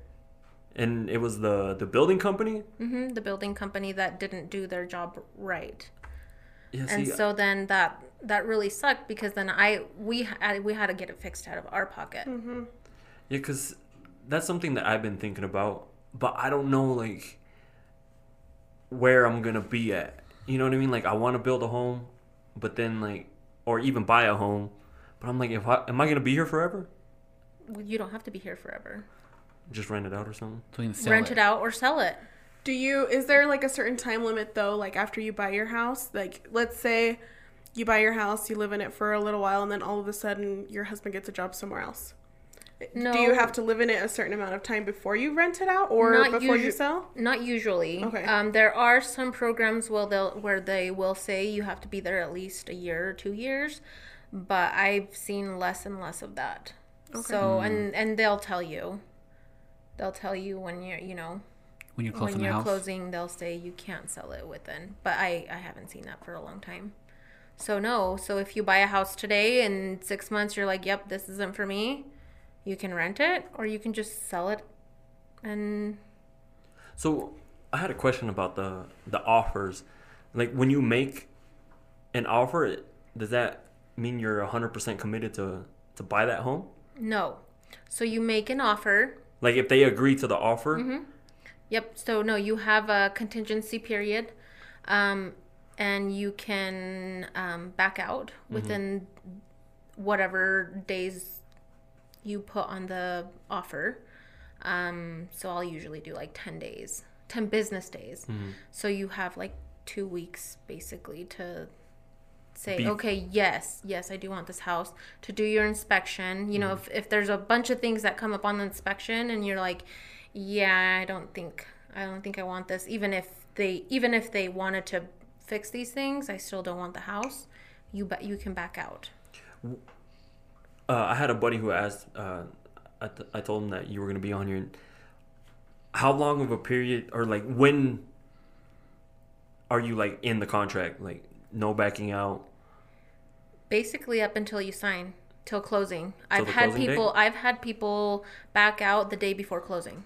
And it was the the building company. hmm the building company that didn't do their job right Yeah. and see, so then that that really sucked because then i we had we had to get it fixed out of our pocket Yeah, because that's something that I've been thinking about, but I don't know like where I'm gonna be at. You know what I mean? Like I want to build a home, but then like, or even buy a home, but I'm like, if I am I gonna be here forever? you don't have to be here forever Just rent it out or something. So you can sell rent it. it out or sell it Do you is there like a certain time limit though like after you buy your house? Like let's say you buy your house, you live in it for a little while and then all of a sudden your husband gets a job somewhere else. No Do you have to live in it a certain amount of time before you rent it out or Not before you sell? Not usually. Okay. Um, there are some programs where they'll where they will say you have to be there at least a year or two years, but I've seen less and less of that. Okay. So and and they'll tell you, they'll tell you when you're you know when you're closing when you're house. closing they'll say you can't sell it within. But I I haven't seen that for a long time. So no. So if you buy a house today and six months you're like, yep, this isn't for me. You can rent it or you can just sell it and So I had a question about the the offers. Like when you make an offer, does that mean you're 100% committed to to buy that home? No. So you make an offer. Like if they agree to the offer, Yep. So no, you have a contingency period, um, and you can um, back out within whatever days you put on the offer. Um, so I'll usually do like ten days, ten business days. So you have like two weeks basically to say, okay, yes, yes, I do want this house to do your inspection. You know, if, if there's a bunch of things that come up on the inspection and you're like, yeah, I don't think, I don't think I want this. Even if they, even if they wanted to fix these things, I still don't want the house. You bet you can back out. Uh, I had a buddy who asked. Uh, I, th- I told him that you were gonna be on here. How long of a period, or like when, are you like in the contract? Like no backing out. Basically, up until you sign, till closing. I've had closing date? people, I've had people back out the day before closing,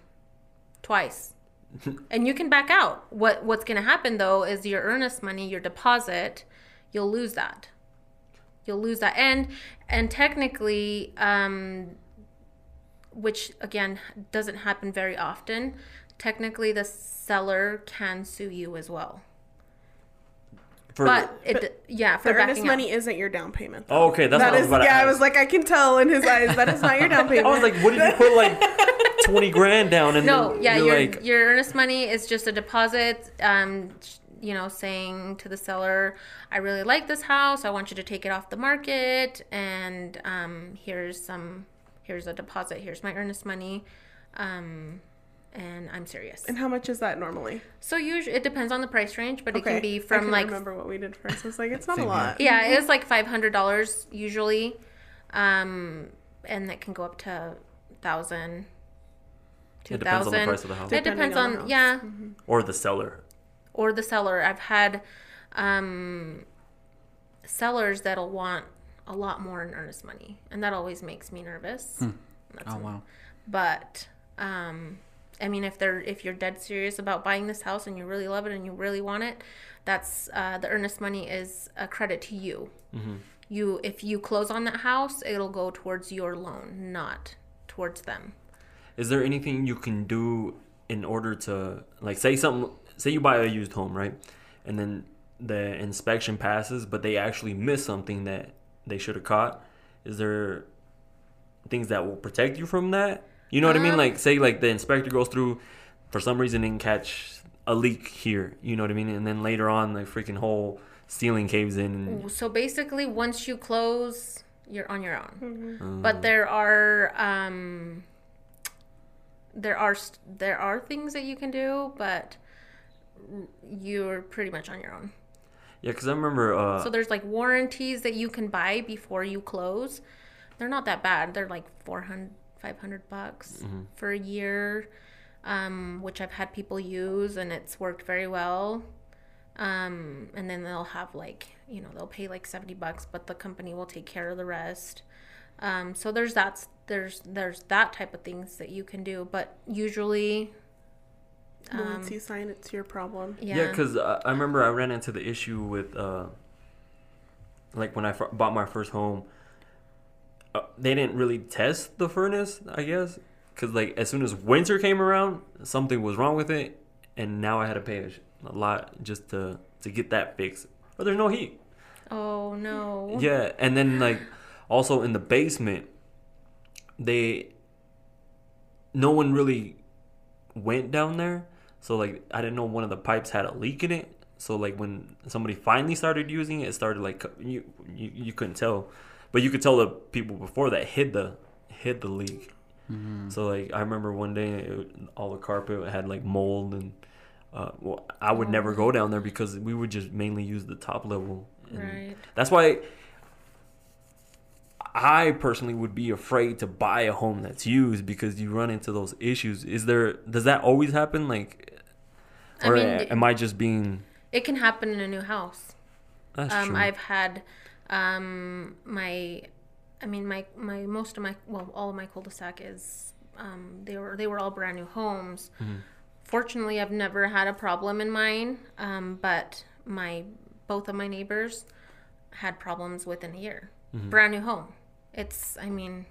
twice. and you can back out. What What's going to happen though is your earnest money, your deposit, you'll lose that. You'll lose that, and and technically, um, which again doesn't happen very often. Technically, the seller can sue you as well. For, But it, But yeah, for The backing earnest out. money isn't your down payment. oh, okay, that's That what I was is, about to yeah, I was like, I can tell in his eyes that is not your down payment. I was like, what did you put like twenty grand down? And No, yeah, you're your like, your earnest money is just a deposit. Um, you know, saying to the seller, "I really like this house. I want you to take it off the market, and um, here's some, here's a deposit. Here's my earnest money, um, and I'm serious." and how much is that normally? So usually it depends on the price range, but it can be I from can like remember what we did first. I was like, it's not a Same here. lot. yeah, it's like five hundred dollars usually, um, and that can go up to thousand, two It depends on thousand. the price of the house. It depends on on, the house. yeah, or the seller. Or the seller. I've had um, sellers that'll want a lot more in earnest money, and that always makes me nervous. That's Oh wow. but um i mean if they're if you're dead serious about buying this house and you really love it and you really want it that's uh, the earnest money is a credit to you you if you close on that house it'll go towards your loan not towards them Is there anything you can do in order to like say something? Say you buy a used home, right? And then the inspection passes, but they actually miss something that they should have caught. Is there things that will protect you from that? You know what I mean? Um, Like say like the inspector goes through for some reason didn't catch a leak here. You know what I mean? And then later on the freaking whole ceiling caves in. So basically once you close you're on your own Mm. but there are um there are there are things that you can do but you're pretty much on your own yeah, because I remember. Uh, So there's like warranties that you can buy before you close. They're not that bad. They're like 400 500 bucks for a year. Um, which I've had people use and it's worked very well. Um, and then they'll have like, you know, they'll pay like 70 bucks, but the company will take care of the rest. Um, so there's that there's there's that type of things that you can do, but usually Once you sign, it's your problem. yeah. Yeah, because uh, I remember I ran into the issue with, uh, like when I bought my first home, uh, they didn't really test the furnace, I guess, because like as soon as winter came around, something was wrong with it, and now I had to pay a, sh- a lot just to to get that fixed. But there's no heat. oh no. Yeah, and then like also in the basement, they no one really went down there. So like I didn't know one of the pipes had a leak in it. So like when somebody finally started using it, it started like you you, you couldn't tell, but you could tell the people before that hid the hid the leak. So like I remember one day it, all the carpet had like mold and. Uh, well, I would never go down there because we would just mainly use the top level. And Right. That's why I personally would be afraid to buy a home that's used because you run into those issues. Is there does that always happen like I or mean, am I just being It can happen in a new house. that's um, true. I've had um, my, I mean my my most of my well all of my cul-de-sac is um, they were they were all brand new homes. Mm-hmm. Fortunately, I've never had a problem in mine, um, but my both of my neighbors had problems within a year. Mm-hmm. Brand new home. It's I mean.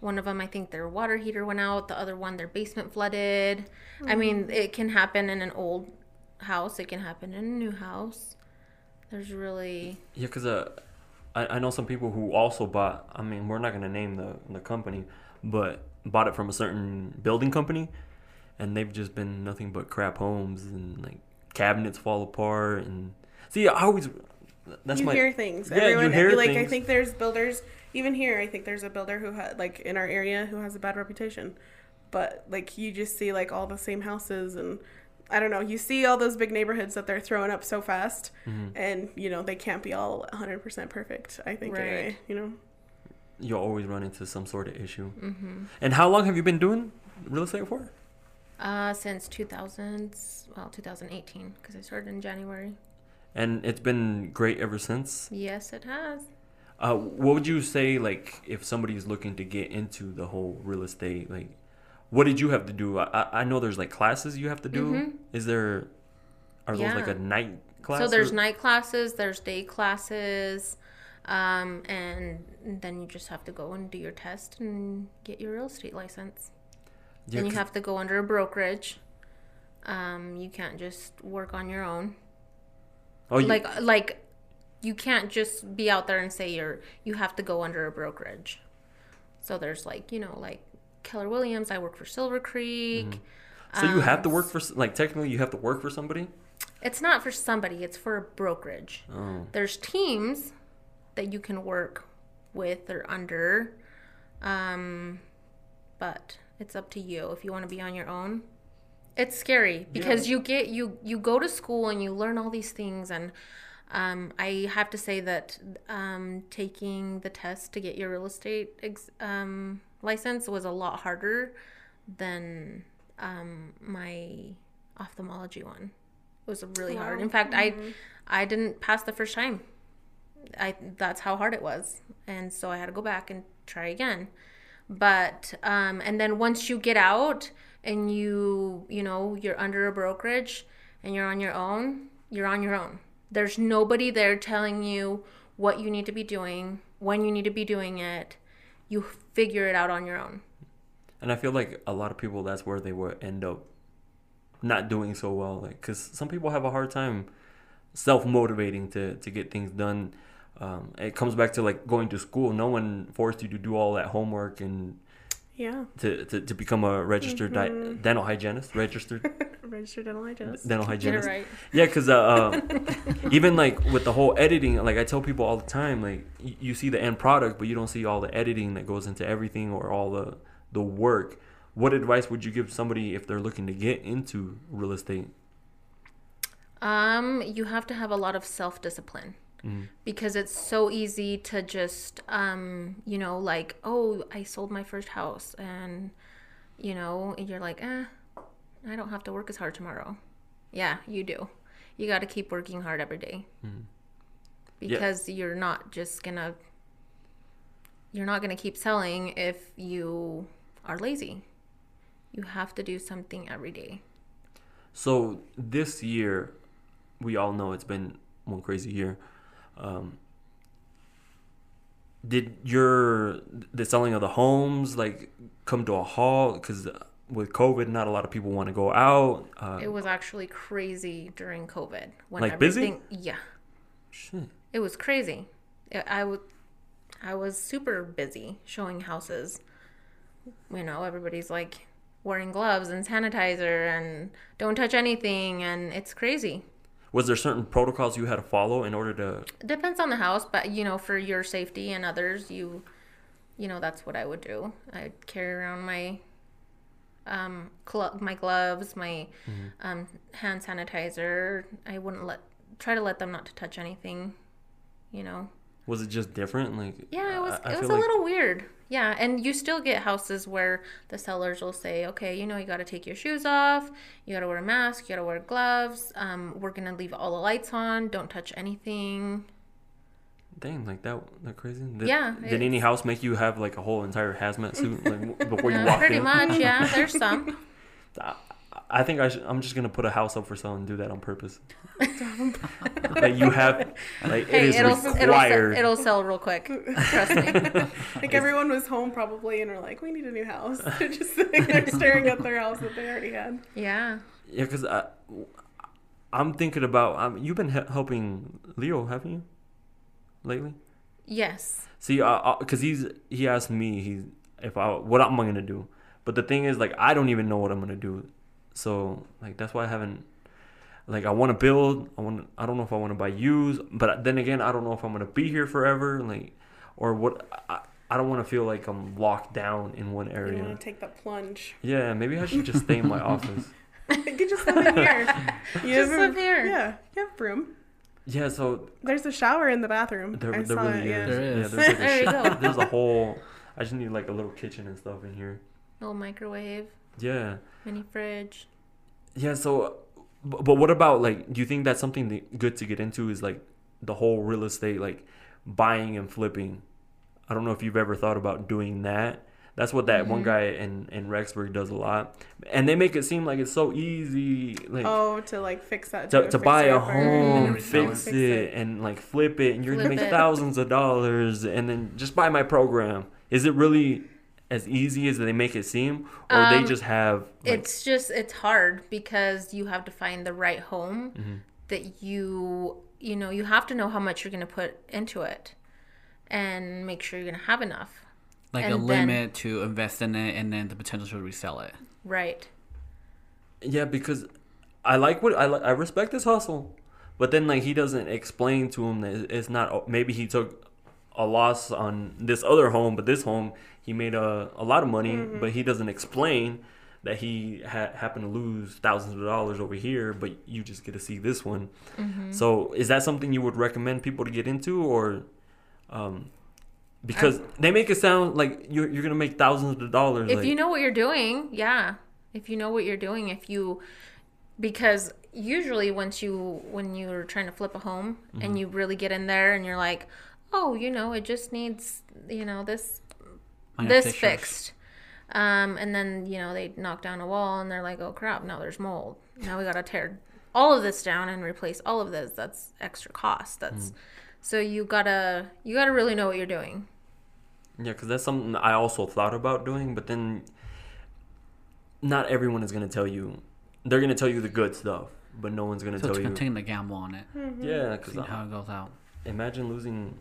One of them, I think their water heater went out. The other one, their basement flooded. I mean, it can happen in an old house. It can happen in a new house. There's really Yeah, because uh, I, I know some people who also bought. I mean, we're not gonna name the the company, but bought it from a certain building company, and they've just been nothing but crap homes and like cabinets fall apart and see. I always that's you my hear things. Yeah, you Everyone, hear like I think there's builders even here. I think there's a builder who had like in our area who has a bad reputation, but like you just see like all the same houses and I don't know. You see all those big neighborhoods that they're throwing up so fast, Mm-hmm. and you know they can't be all 100 percent perfect. I think Right. anyway. You know. you'll always run into some sort of issue. Mm-hmm. And how long have you been doing real estate for? uh since 2000 well 2018 because I started in January. And it's been great ever since. Yes, it has. Uh, what would you say, like, if somebody's looking to get into the whole real estate, like, what did you have to do? I, I- know there's like classes you have to do. Is there, are those like a Mm-hmm. Night class? So there's or- night classes, there's day classes, um, and then you just have to go and do your test and get your real estate license. Yeah, and you have to go under a brokerage. Um, you can't just work on your own. Oh, you, like like you can't just be out there and say you're you have to go under a brokerage. So there's like you know like keller williams i work for silver creek. So you have um, to work for, like, technically you have to work for somebody? it's not for somebody it's for a brokerage. Oh. there's teams that you can work with or under um but it's up to you if you want to be on your own it's scary because you get you you go to school and you learn all these things and um, I have to say that um, taking the test to get your real estate ex- um, license was a lot harder than um, my ophthalmology one. It was really hard. In fact, I I didn't pass the first time. I that's how hard it was, and so I had to go back and try again. But um, and then once you get out and you you know you're under a brokerage and you're on your own, you're on your own. There's nobody there telling you what you need to be doing, when you need to be doing it. You figure it out on your own. And I feel like a lot of people that's where they would end up not doing so well, like because some people have a hard time self motivating to to get things done. Um, it comes back to like going to school. No one forced you to do all that homework and Yeah. to, to, to become a registered di- dental hygienist, registered Registered dental hygienist. dental Get it hygienist. right. Yeah, because uh, uh, even like with the whole editing, like I tell people all the time, like y- you see the end product, but you don't see all the editing that goes into everything or all the the work. What advice would you give somebody if they're looking to get into real estate? Um, you have to have a lot of self discipline because it's so easy to just, um, you know, like, oh, I sold my first house, and you know, and you're like, eh, I don't have to work as hard tomorrow. Yeah, you do. You got to keep working hard every day because you're not just gonna, you're not gonna keep selling if you are lazy. You have to do something every day. So this year, we all know it's been one crazy year. Um, did your the selling of the homes like come to a halt? Because with COVID, not a lot of people want to go out. Uh, It was actually crazy during COVID. When Like busy? everything, Yeah, shit. it was crazy. I I was, I was super busy showing houses. You know, everybody's like wearing gloves and sanitizer and don't touch anything, and it's crazy. Was there certain protocols you had to follow in order to? Depends on the house, but you know, for your safety and others, you, you know, that's what I would do. I'd carry around my, um, cl- my gloves, my, um, hand sanitizer. I wouldn't let try to let them not to touch anything. You know. Was it just different? Like Yeah, it was. I- I it was a like- little weird. Yeah, and you still get houses where the sellers will say, "Okay, you know, you got to take your shoes off. You got to wear a mask. You got to wear gloves. Um, we're gonna leave all the lights on. Don't touch anything." Dang, like that, that crazy. Did, Yeah, Did any house make you have like a whole entire hazmat suit like before you Uh, walked pretty in? much, yeah. There's some. I, I think I should, I'm just gonna put a house up for sale and do that on purpose. like you have, like it Hey, is it'll it'll sell, required. it'll sell real quick. Trust me. Like everyone was home probably and were like, we need a new house. They're just sitting there staring at their house that they already had. Yeah. yeah, because I, I'm thinking about. Um, you've been he- helping Leo, haven't you? Lately. Yes. See, because he's he asked me he if I what am I gonna do, but the thing is like I don't even know what I'm gonna do, so like that's why I haven't like I want to build. I want I don't know if I want to buy used, but then again I don't know if I'm gonna be here forever, like or what. I, I don't want to feel like I'm locked down in one area. You area. want to take that plunge. Yeah, maybe I should just stay in my office. you can just live in here. You Just have live here. Yeah, you have room. Yeah, so There's a shower in the bathroom. there, I there saw really it, yeah. is. There Yeah, there's, like a There you go. there's a whole. I just need like a little kitchen and stuff in here. Little microwave, Yeah. mini fridge. Yeah. So, but, but what about like? Do you think that's something that good to get into? Is like the whole real estate, like buying and flipping. I don't know if you've ever thought about doing that. That's what that one mm-hmm. guy in in Rexburg does a lot, and they make it seem like it's so easy, like Oh, to like fix that. to, to buy a home, mm-hmm. then resell fix it. it, and like flip it, and you're gonna make it. thousands of dollars, and then just buy my program. Is it really as easy as they make it seem, or they Um, just have? Like, it's just it's hard because you have to find the right home Mm-hmm. that you you know you have to know how much you're going to put into it and make sure you're going to have enough Like a And then- limit to invest in it and then the potential to resell it. right Yeah, because I like what I li- I respect this hustle, but then like he doesn't explain to him that it's not. Maybe he took a loss on this other home, but this home he made a a lot of money, but he doesn't explain that he ha- happened to lose thousands of dollars over here, but you just get to see this one. So is that something you would recommend people to get into, or um, because they make it sound like you're you're gonna make thousands of dollars. if like, you know what you're doing yeah if you know what you're doing if you because usually once you when you're trying to flip a home Mm-hmm. and you really get in there and you're like oh you know it just needs you know this Minor this fixtures. fixed um and then you know they knock down a wall and they're like oh crap now there's mold now we gotta tear all of this down and replace all of this that's extra cost that's so you gotta you gotta really know what you're doing Yeah, because that's something I also thought about doing, but then not everyone is gonna tell you. They're gonna tell you the good stuff, but no one's gonna So tell it's you. gonna take the gamble on it. yeah, because See how it goes out. imagine losing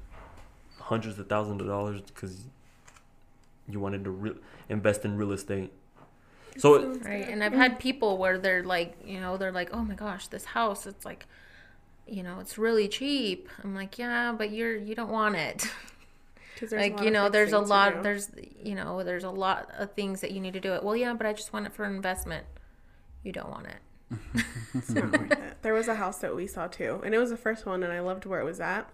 hundreds of thousands of dollars because you wanted to re- invest in real estate. So it, Right. And I've had people where they're like, you know, they're like, oh my gosh, this house, it's like, you know, it's really cheap. I'm like, yeah, but you're, you don't want it. like, you know, there's a lot, there's, you know, there's a lot of things that you need to do it. Well, yeah, but I just want it for investment. You don't want it. There was a house that we saw too, and it was the first one, and I loved where it was at.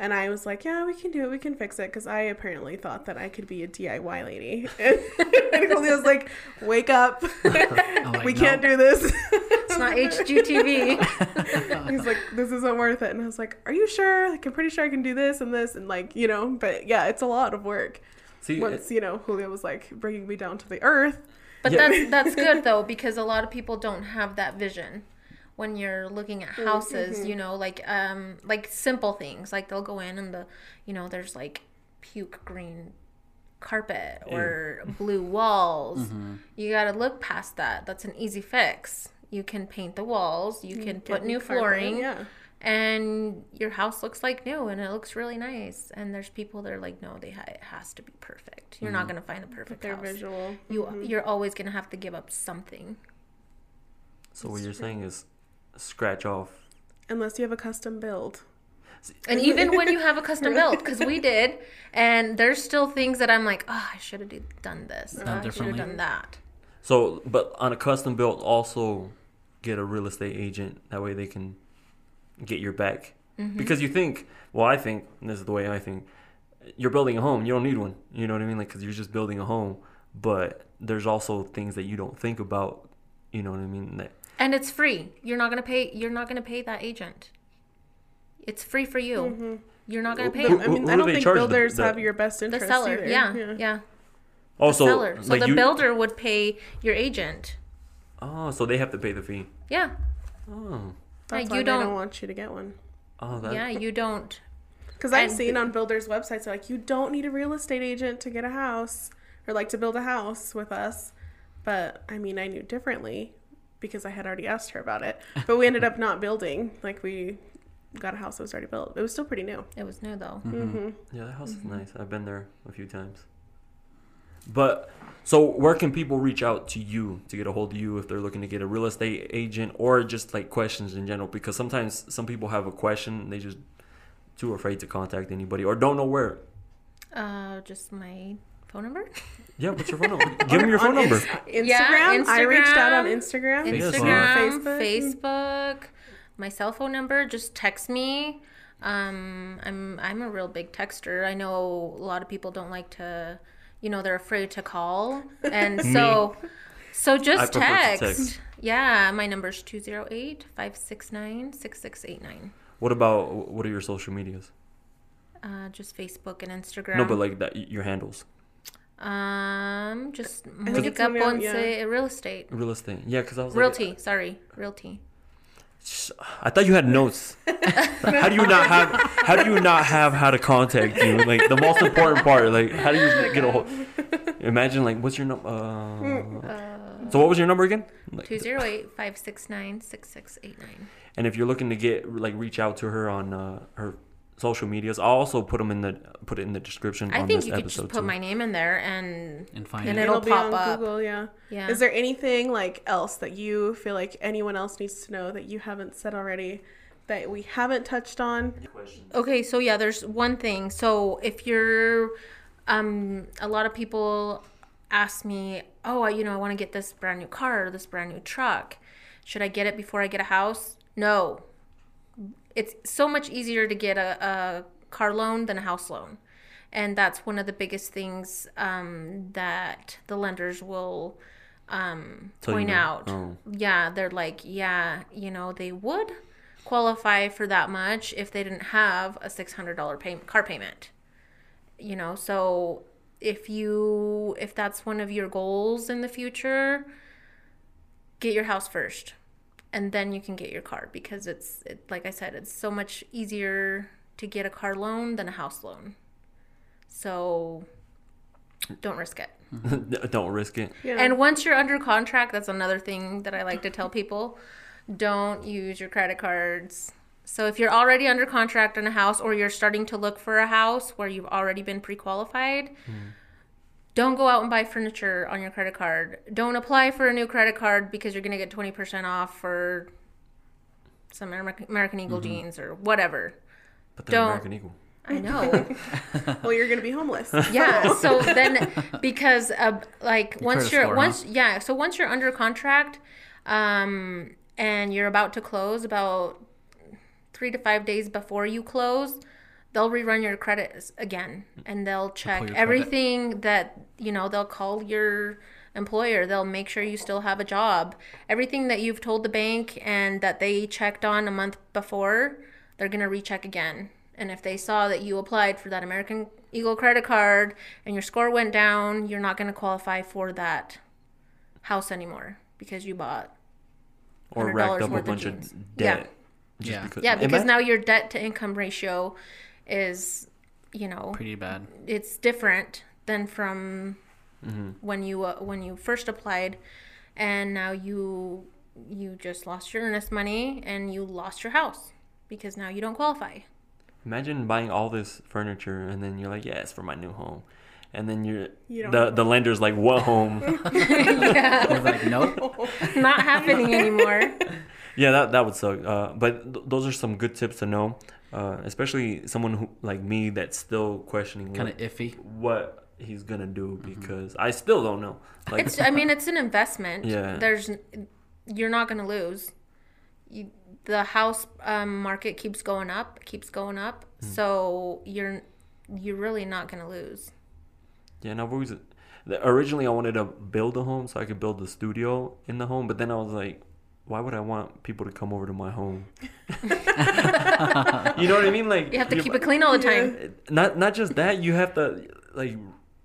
And I was like, "Yeah, we can do it. We can fix it." Because I apparently thought that I could be a DIY lady, and, and was like, "Wake up! Like, we no. can't do this." It's not HGTV. He's like, "This isn't worth it," and I was like, "Are you sure? Like, I'm pretty sure I can do this and this, and like, you know." But yeah, it's a lot of work. see, Once you know, Julio was like bringing me down to the earth. But Yeah. that's that's good though because a lot of people don't have that vision when you're looking at mm, houses. Mm-hmm. You know, like um like simple things like they'll go in and the you know there's like puke green carpet or blue walls. Mm-hmm. You got to look past that. That's an easy fix. You can paint the walls. You mm, can put new carpet, flooring. Yeah. And your house looks like new, and it looks really nice. And there's people that are like, no, they ha- it has to be perfect. You're not mm-hmm. gonna find a perfect They're house visual. you you're always gonna have to give up something. so what you're saying is scratch off. Unless you have a custom build. And even when you have a custom build, because we did, and there's still things that I'm like, oh, I should have done this. Oh, I should have done that. So, but on a custom build, also get a real estate agent. That way they can get your back. Mm-hmm. Because you think, well, I think, and this is the way I think, you're building a home. You don't need one. You know what I mean? Like, because you're just building a home. But there's also things that you don't think about. You know what I mean? That And it's free. You're not gonna pay. You're not gonna pay that agent. It's free for you. Mm-hmm. You're not gonna pay Who- I him. mean, who I do don't think charge the- builders the- have your best interest. the seller. either. Yeah, yeah. also seller. So like the you. builder would pay your agent. oh, so they have to pay the fee. Yeah. Oh, That's Yeah, why you they don't don't- want you to get one. oh, that. Yeah. You don't. Because I've seen on builders' websites, they're like, you don't need a real estate agent to get a house or like to build a house with us. But I mean, I knew differently because I had already asked her about it. But we ended up not building. Like, we got a house that was already built. It was still pretty new. It was new though. Mm-hmm. Yeah, that house Mm-hmm. is nice. I've been there a few times. But so where can people reach out to you to get a hold of you if they're looking to get a real estate agent or just like questions in general? Because sometimes some people have a question, they just too afraid to contact anybody or don't know where. Uh, just my phone number. Yeah, what's your phone number? Give them your phone number. Instagram, Yeah, I reached out on Instagram. Instagram. Instagram, Facebook. Facebook, my cell phone number. Just text me. Um, I'm I'm a real big texter. I know a lot of people don't like to, you know, they're afraid to call, and so so just prefer to text. text. Yeah, my number's 208-569-6689. What about what are your social medias? Uh, just Facebook and Instagram. No, but like that your handles. Um, just think Monica it's Monica, Ponce yeah. Real Estate. Real estate. Yeah, because I was like, Realty, sorry, realty. I thought you had notes. how do you not have? How do you not have how to contact you? Like the most important part. Like how do you get a hold? Imagine like what's your number? Uh, so what was your number again? Like, 208-569-6689. and if you're looking to get like reach out to her on uh, her social medias, I'll also put them in the put it in the description I on think this you could episode just put too. my name in there and And find And it. it'll be pop on up. Google, yeah. yeah. Is there anything like else that you feel like anyone else needs to know that you haven't said already that we haven't touched on? Okay, so yeah, there's one thing. So if you're, um, a lot of people ask me, oh, you know, I want to get this brand new car or this brand new truck. Should I get it before I get a house? No. It's so much easier to get a, a car loan than a house loan. and that's one of the biggest things um, that the lenders will um, you point out. oh. Yeah, they're like, yeah, you know, they would qualify for that much if they didn't have a six hundred dollar pay- car payment. You know, so if you if that's one of your goals in the future, get your house first, and then you can get your car because it's it, like I said, it's so much easier to get a car loan than a house loan. So don't risk it. Don't risk it. Yeah. And once you're under contract, that's another thing that I like to tell people. Don't use your credit cards. So if you're already under contract on a house or you're starting to look for a house where you've already been pre-qualified, mm. Don't go out and buy furniture on your credit card. Don't apply for a new credit card because you're going to get 20% off for some American, American Eagle jeans or whatever. But they're Don't. American Eagle. I know. well, you're gonna be homeless. yeah so then because uh, like once you're score, once yeah so once you're under contract um and you're about to close about three to five days before you close they'll rerun your credits again and they'll check your credit. everything that you know they'll call your employer they'll make sure you still have a job everything that you've told the bank and that they checked on a month before they're going to recheck again and if they saw that you applied for that american eagle credit card and your score went down you're not going to qualify for that house anymore because you bought Or racked up a worth of bunch of debt. Just Yeah. because, yeah because now your debt to income ratio is you know Pretty bad. it's different than from Mm-hmm. when you uh, when you first applied and now you you just lost your earnest money and you lost your house because now you don't qualify Imagine buying all this furniture and then you're like, yeah, it's for my new home. And then you're You the have the lender's like, what home? You're like, nope. not happening anymore yeah, that that would suck. Uh, but th- those are some good tips to know, uh, especially someone who like me that's still questioning Kind what, of iffy. what he's gonna do because I still don't know. Like, it's i mean it's an investment Yeah. there's you're not going to lose you, the house um, market keeps going up keeps going up Hmm. so you're you're really not going to lose Yeah, and I've always originally I wanted to build a home so I could build the studio in the home, but then I was like, why would I want people to come over to my home? you know what I mean? Like you have to you- keep it clean all the time Not not just that, you have to like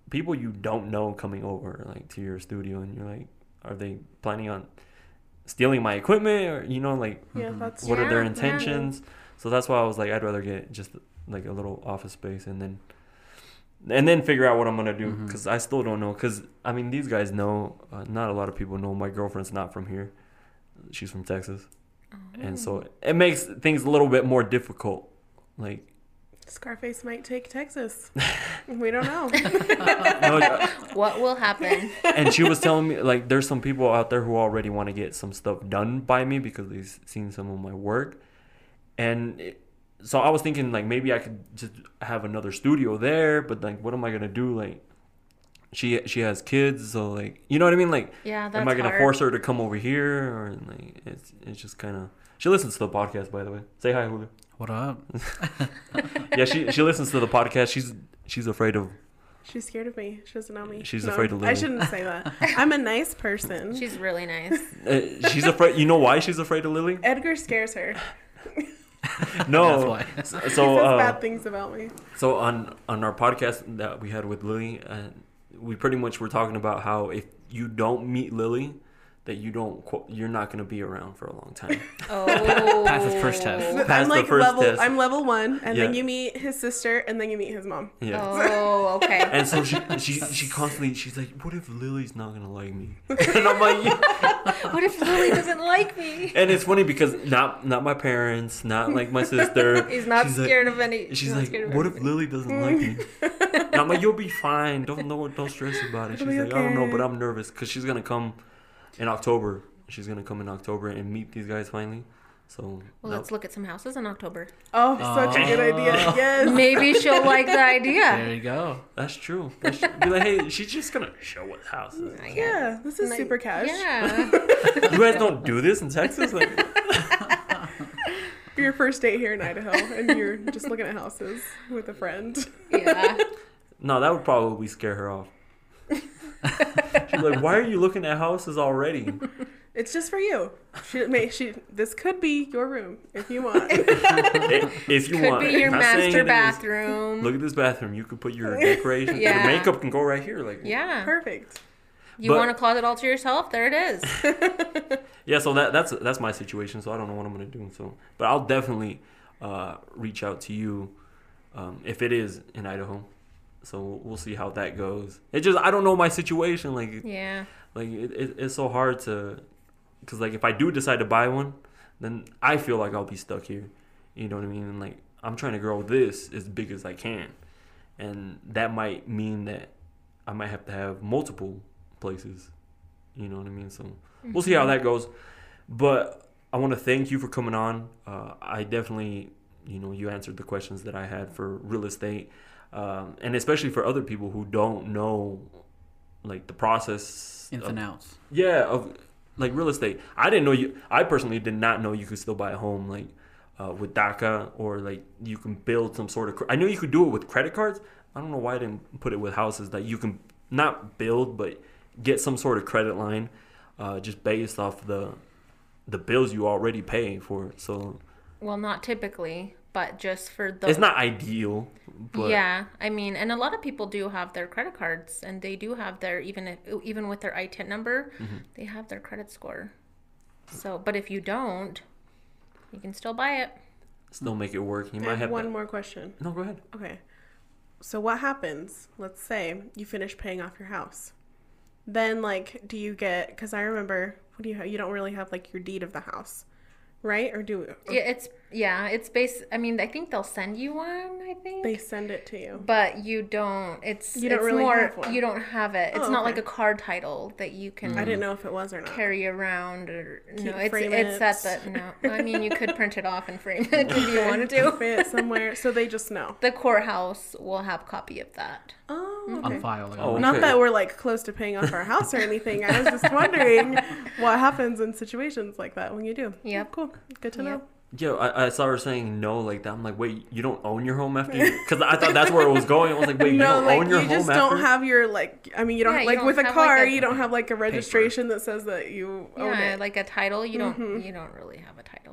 people you don't know coming over like to your studio, and you're like, are they planning on stealing my equipment or you know like Yeah, that's what are their Yeah, yeah. intentions? So that's why I was like, I'd rather get just like a little office space and then and then figure out what I'm gonna do because I still don't know. Because I mean, these guys know. Uh, not a lot of people know. My girlfriend's not from here. She's from Texas, and so oh. it makes things a little bit more difficult. Like, Scarface might take Texas. we don't know. no, what will happen and she was telling me like there's some people out there who already want to get some stuff done by me because they've seen some of my work and it, so i was thinking like maybe i could just have another studio there but like what am i gonna do like she she has kids so like you know what i mean like yeah that's am i gonna hard. force her to come over here or like it's it's just kind of she listens to the podcast by the way say hi Julio. What up? yeah she she listens to the podcast she's she's afraid of She's scared of me. She doesn't know me. She's No, afraid of Lily. I shouldn't say that. I'm a nice person. she's really nice uh, she's afraid you know why she's afraid of lily Edgar scares her. no That's why. He so says uh, bad things about me. So on on our podcast that we had with Lily, uh, we pretty much were talking about how if you don't meet Lily, that you don't qu- you're not going to be around for a long time. oh Pass the first test. I'm Pass the like first level. test. I'm level one, and then you meet his sister, and then you meet his mom. Yeah. oh okay And so she she she constantly she's like, "What if Lily's not gonna like me?" And I'm like, "Yeah." what if lily doesn't like me and it's funny because not not my parents, not like my sister. he's not She's like- scared of any She's he's like, "What if. Lily doesn't like me?" And I'm like, "You'll be fine. Don't know. Don't stress about it." She's It'll be like, "I don't know, but I'm nervous because she's gonna come in October. She's gonna come in October and meet these guys finally. So well that- let's look at some houses in october Oh, such a oh. good idea. Oh. Yes. maybe she'll like the idea. There you go. that's true. That's true. Be like, hey, she's just gonna show us houses. Yeah, this is Like, super cash. yeah You guys don't do this in Texas. Like, For your first date here in Idaho, and you're just looking at houses with a friend. yeah No, that would probably scare her off. She's like, "Why are you looking at houses already?" It's just for you. She may she this could be your room if you want. if you Could want, be your Not saying master it is. bathroom. Look at this bathroom. You could put your decoration. Yeah. Your makeup can go right here. Like yeah. Perfect. You But- want a closet all to yourself? There it is. Yeah, so that that's that's my situation. So I don't know what I'm gonna do. So, but I'll definitely uh, reach out to you um, if it is in Idaho. So we'll, see how that goes. It just I don't know my situation. Like yeah. like it, it, it's so hard to because like if I do decide to buy one, then I feel like I'll be stuck here. You know what I mean? And like I'm trying to grow this as big as I can, and that might mean that I might have to have multiple places. You know what I mean? So we'll see how that goes. But I want to thank you for coming on. Uh, I definitely, you know, you answered the questions that I had for real estate, um, and especially for other people who don't know, like the process. Ins of- and outs. yeah, of like real estate. I didn't know you. I personally did not know you could still buy a home like uh, with DACA or like you can build some sort of. I knew you could do it with credit cards. I don't know why I didn't put it with houses that you can not build but get some sort of credit line, uh, just based off the the bills you already pay for. it. So Well, not typically, but just for the. it's not ideal. But yeah, I mean, and a lot of people do have their credit cards, and they do have their even if, even with their ITIN number, Mm-hmm. they have their credit score. So, but if you don't, you can still buy it. still make it work. You might have have one to- more question. No, go ahead. Okay. So what happens? Let's say you finish paying off your house. Then like do you get cuz I remember what do you have? You don't really have like your deed of the house. Right? Or do Yeah, it's yeah, it's based. I mean, I think they'll send you one. I think. they send it to you? but you don't. It's You don't it's really more. have one. You don't have it. It's Oh, not okay. like a car title that you can. I didn't know if it was or not. carry around or Keep- no it's frame it's it. at the no i mean you could print it off and frame it if you wanted to Keep it somewhere so they just know. the courthouse will have copy of that Oh, Mm-hmm. okay. On file. Like, Oh, on- Not that we're like close to paying off our house or anything. I was just wondering what happens in situations like that when you do. Yep. Cool. Good to Yep. know. Yeah, I, I saw her saying no like that. I'm like, wait, you don't own your home after you? Because I thought that's where it was going. I was like, wait, you don't like own your home after? you just don't have your like. I mean, you don't Yeah, you like don't with a have, like, car. a you don't have like a registration that says that you own yeah it. like a title you don't Mm-hmm. you don't really have a title Just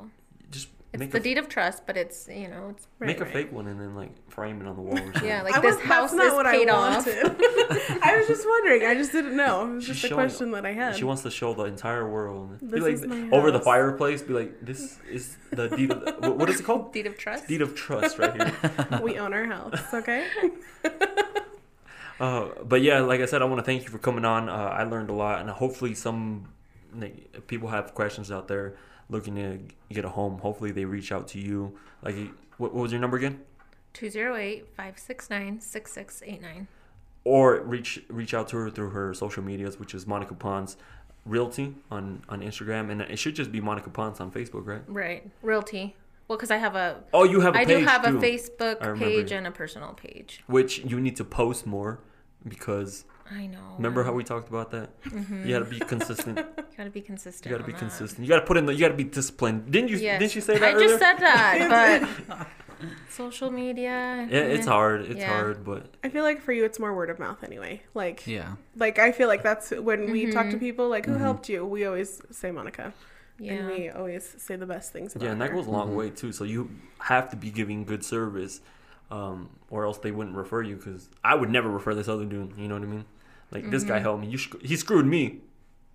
it's make the a, deed of trust but it's you know it's Right, make a right. fake one and then like frame it on the wall. Or something. yeah like I this was, house that's not is what paid I off wanted. I was just wondering. I just didn't know. It was She's just a question that I had. She wants to show the entire world. Be This like is my over the fireplace. Be like, this is the deed. Of, what- what is it called? deed of trust Deed of trust, right here. we own our house. Okay. Uh, but yeah, like I said, I want to thank you for coming on. Uh, I learned a lot, and hopefully, some like, people have questions out there looking to get a home. Hopefully, they reach out to you. Like, what, what was your number again? 208-569-6689 Or reach reach out to her through her social medias, which is Monica Pons Realty on on Instagram, and it should just be Monica Pons on Facebook, right? right realty well because i have a Oh, you have a I do have too, a facebook page and a personal page which you need to post more because i know remember how we talked about that? Mm-hmm. You got to be consistent. you gotta be consistent You got to be on that. consistent. You got to put in the. You got to be disciplined. Didn't you? Yes. Didn't you say that I earlier? just said that, but social media. Yeah, it's hard. It's Yeah. hard, but I feel like for you, it's more word of mouth anyway. Like, Yeah. like I feel like that's when we talk to Mm-hmm. people. Like, who helped you? We always say Monica, and Yeah. we always say the best things about yeah, and that her. goes a long way too. So you have to be giving good service, um, or else they wouldn't refer you. Because I would never refer this other dude. You know what I mean? Like this Mm-hmm. guy helped me. You sh- he screwed me,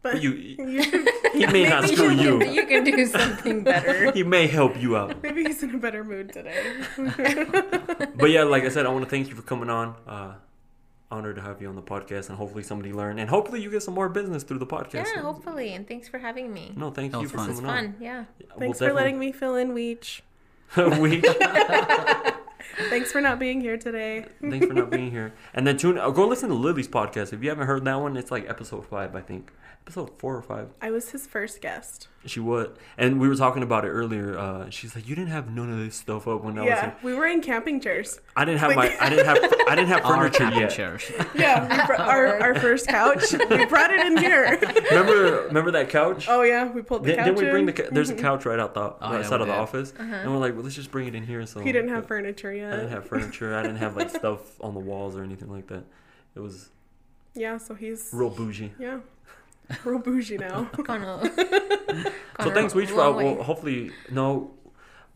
but But you you he may not screw you, you. Can, you can do something better. He may help you out. maybe he's in a better mood today. But yeah, like I said, I want to thank you for coming on. Uh, honored to have you on the podcast, and hopefully somebody learned, and hopefully you get some more business through the podcast. Yeah, hopefully, and thanks for having me. No, thank That you was for fun. It's coming fun. Yeah. on. Thanks for letting me fill in, Weech. we Thanks for not being here today. Thanks for not being here. And then tune. Uh, go listen to Lily's podcast. If you haven't heard that one, it's like episode five, I think. Episode four or five. I was his first guest. She was, and we were talking about it earlier. Uh, she's like, "You didn't have none of this stuff up when I was Yeah, here." we were in camping chairs. I didn't have Like- my, I didn't have, I didn't have furniture yet. chairs. Yeah, we br- our, our first couch. We brought it in here. Remember, remember that couch? Oh yeah, we pulled the Didn't, couch didn't we bring in. the? ca- There's a couch right out the Oh, right yeah, side of the did. office, and we're like, well, let's just bring it in here. So He didn't have furniture yet. I didn't have furniture. I didn't have like stuff on the walls or anything like that. It was Yeah, so he's real bougie. yeah, real bougie now. Gonna, So thanks, Weech. long Well, hopefully, no,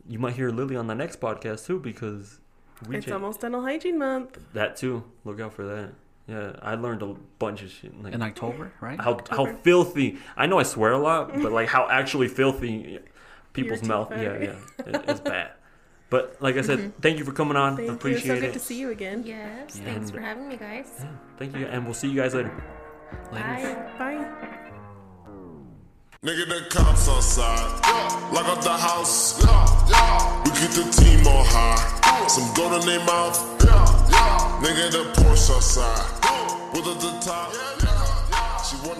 you might hear Lily on the next podcast too because we It's cha- almost dental hygiene month. that too. Look out for that. Yeah, I learned a bunch of shit. Like In October, right? how how filthy. I know I swear a lot, but like how actually filthy people's teeth mouth. are. Yeah, yeah, it, it's bad. But like I said, mm-hmm. thank you for coming on. Thank Appreciate you. So good it. to see you again. Yes, Yeah. thanks for having me, guys. Yeah, thank you, and we'll see you guys later. Later. Bye. Bye. Nigga, the cops outside. Lock up the house. We keep the team on high. Some gold in their mouth. Nigga, the Porsche outside. With at the top. She want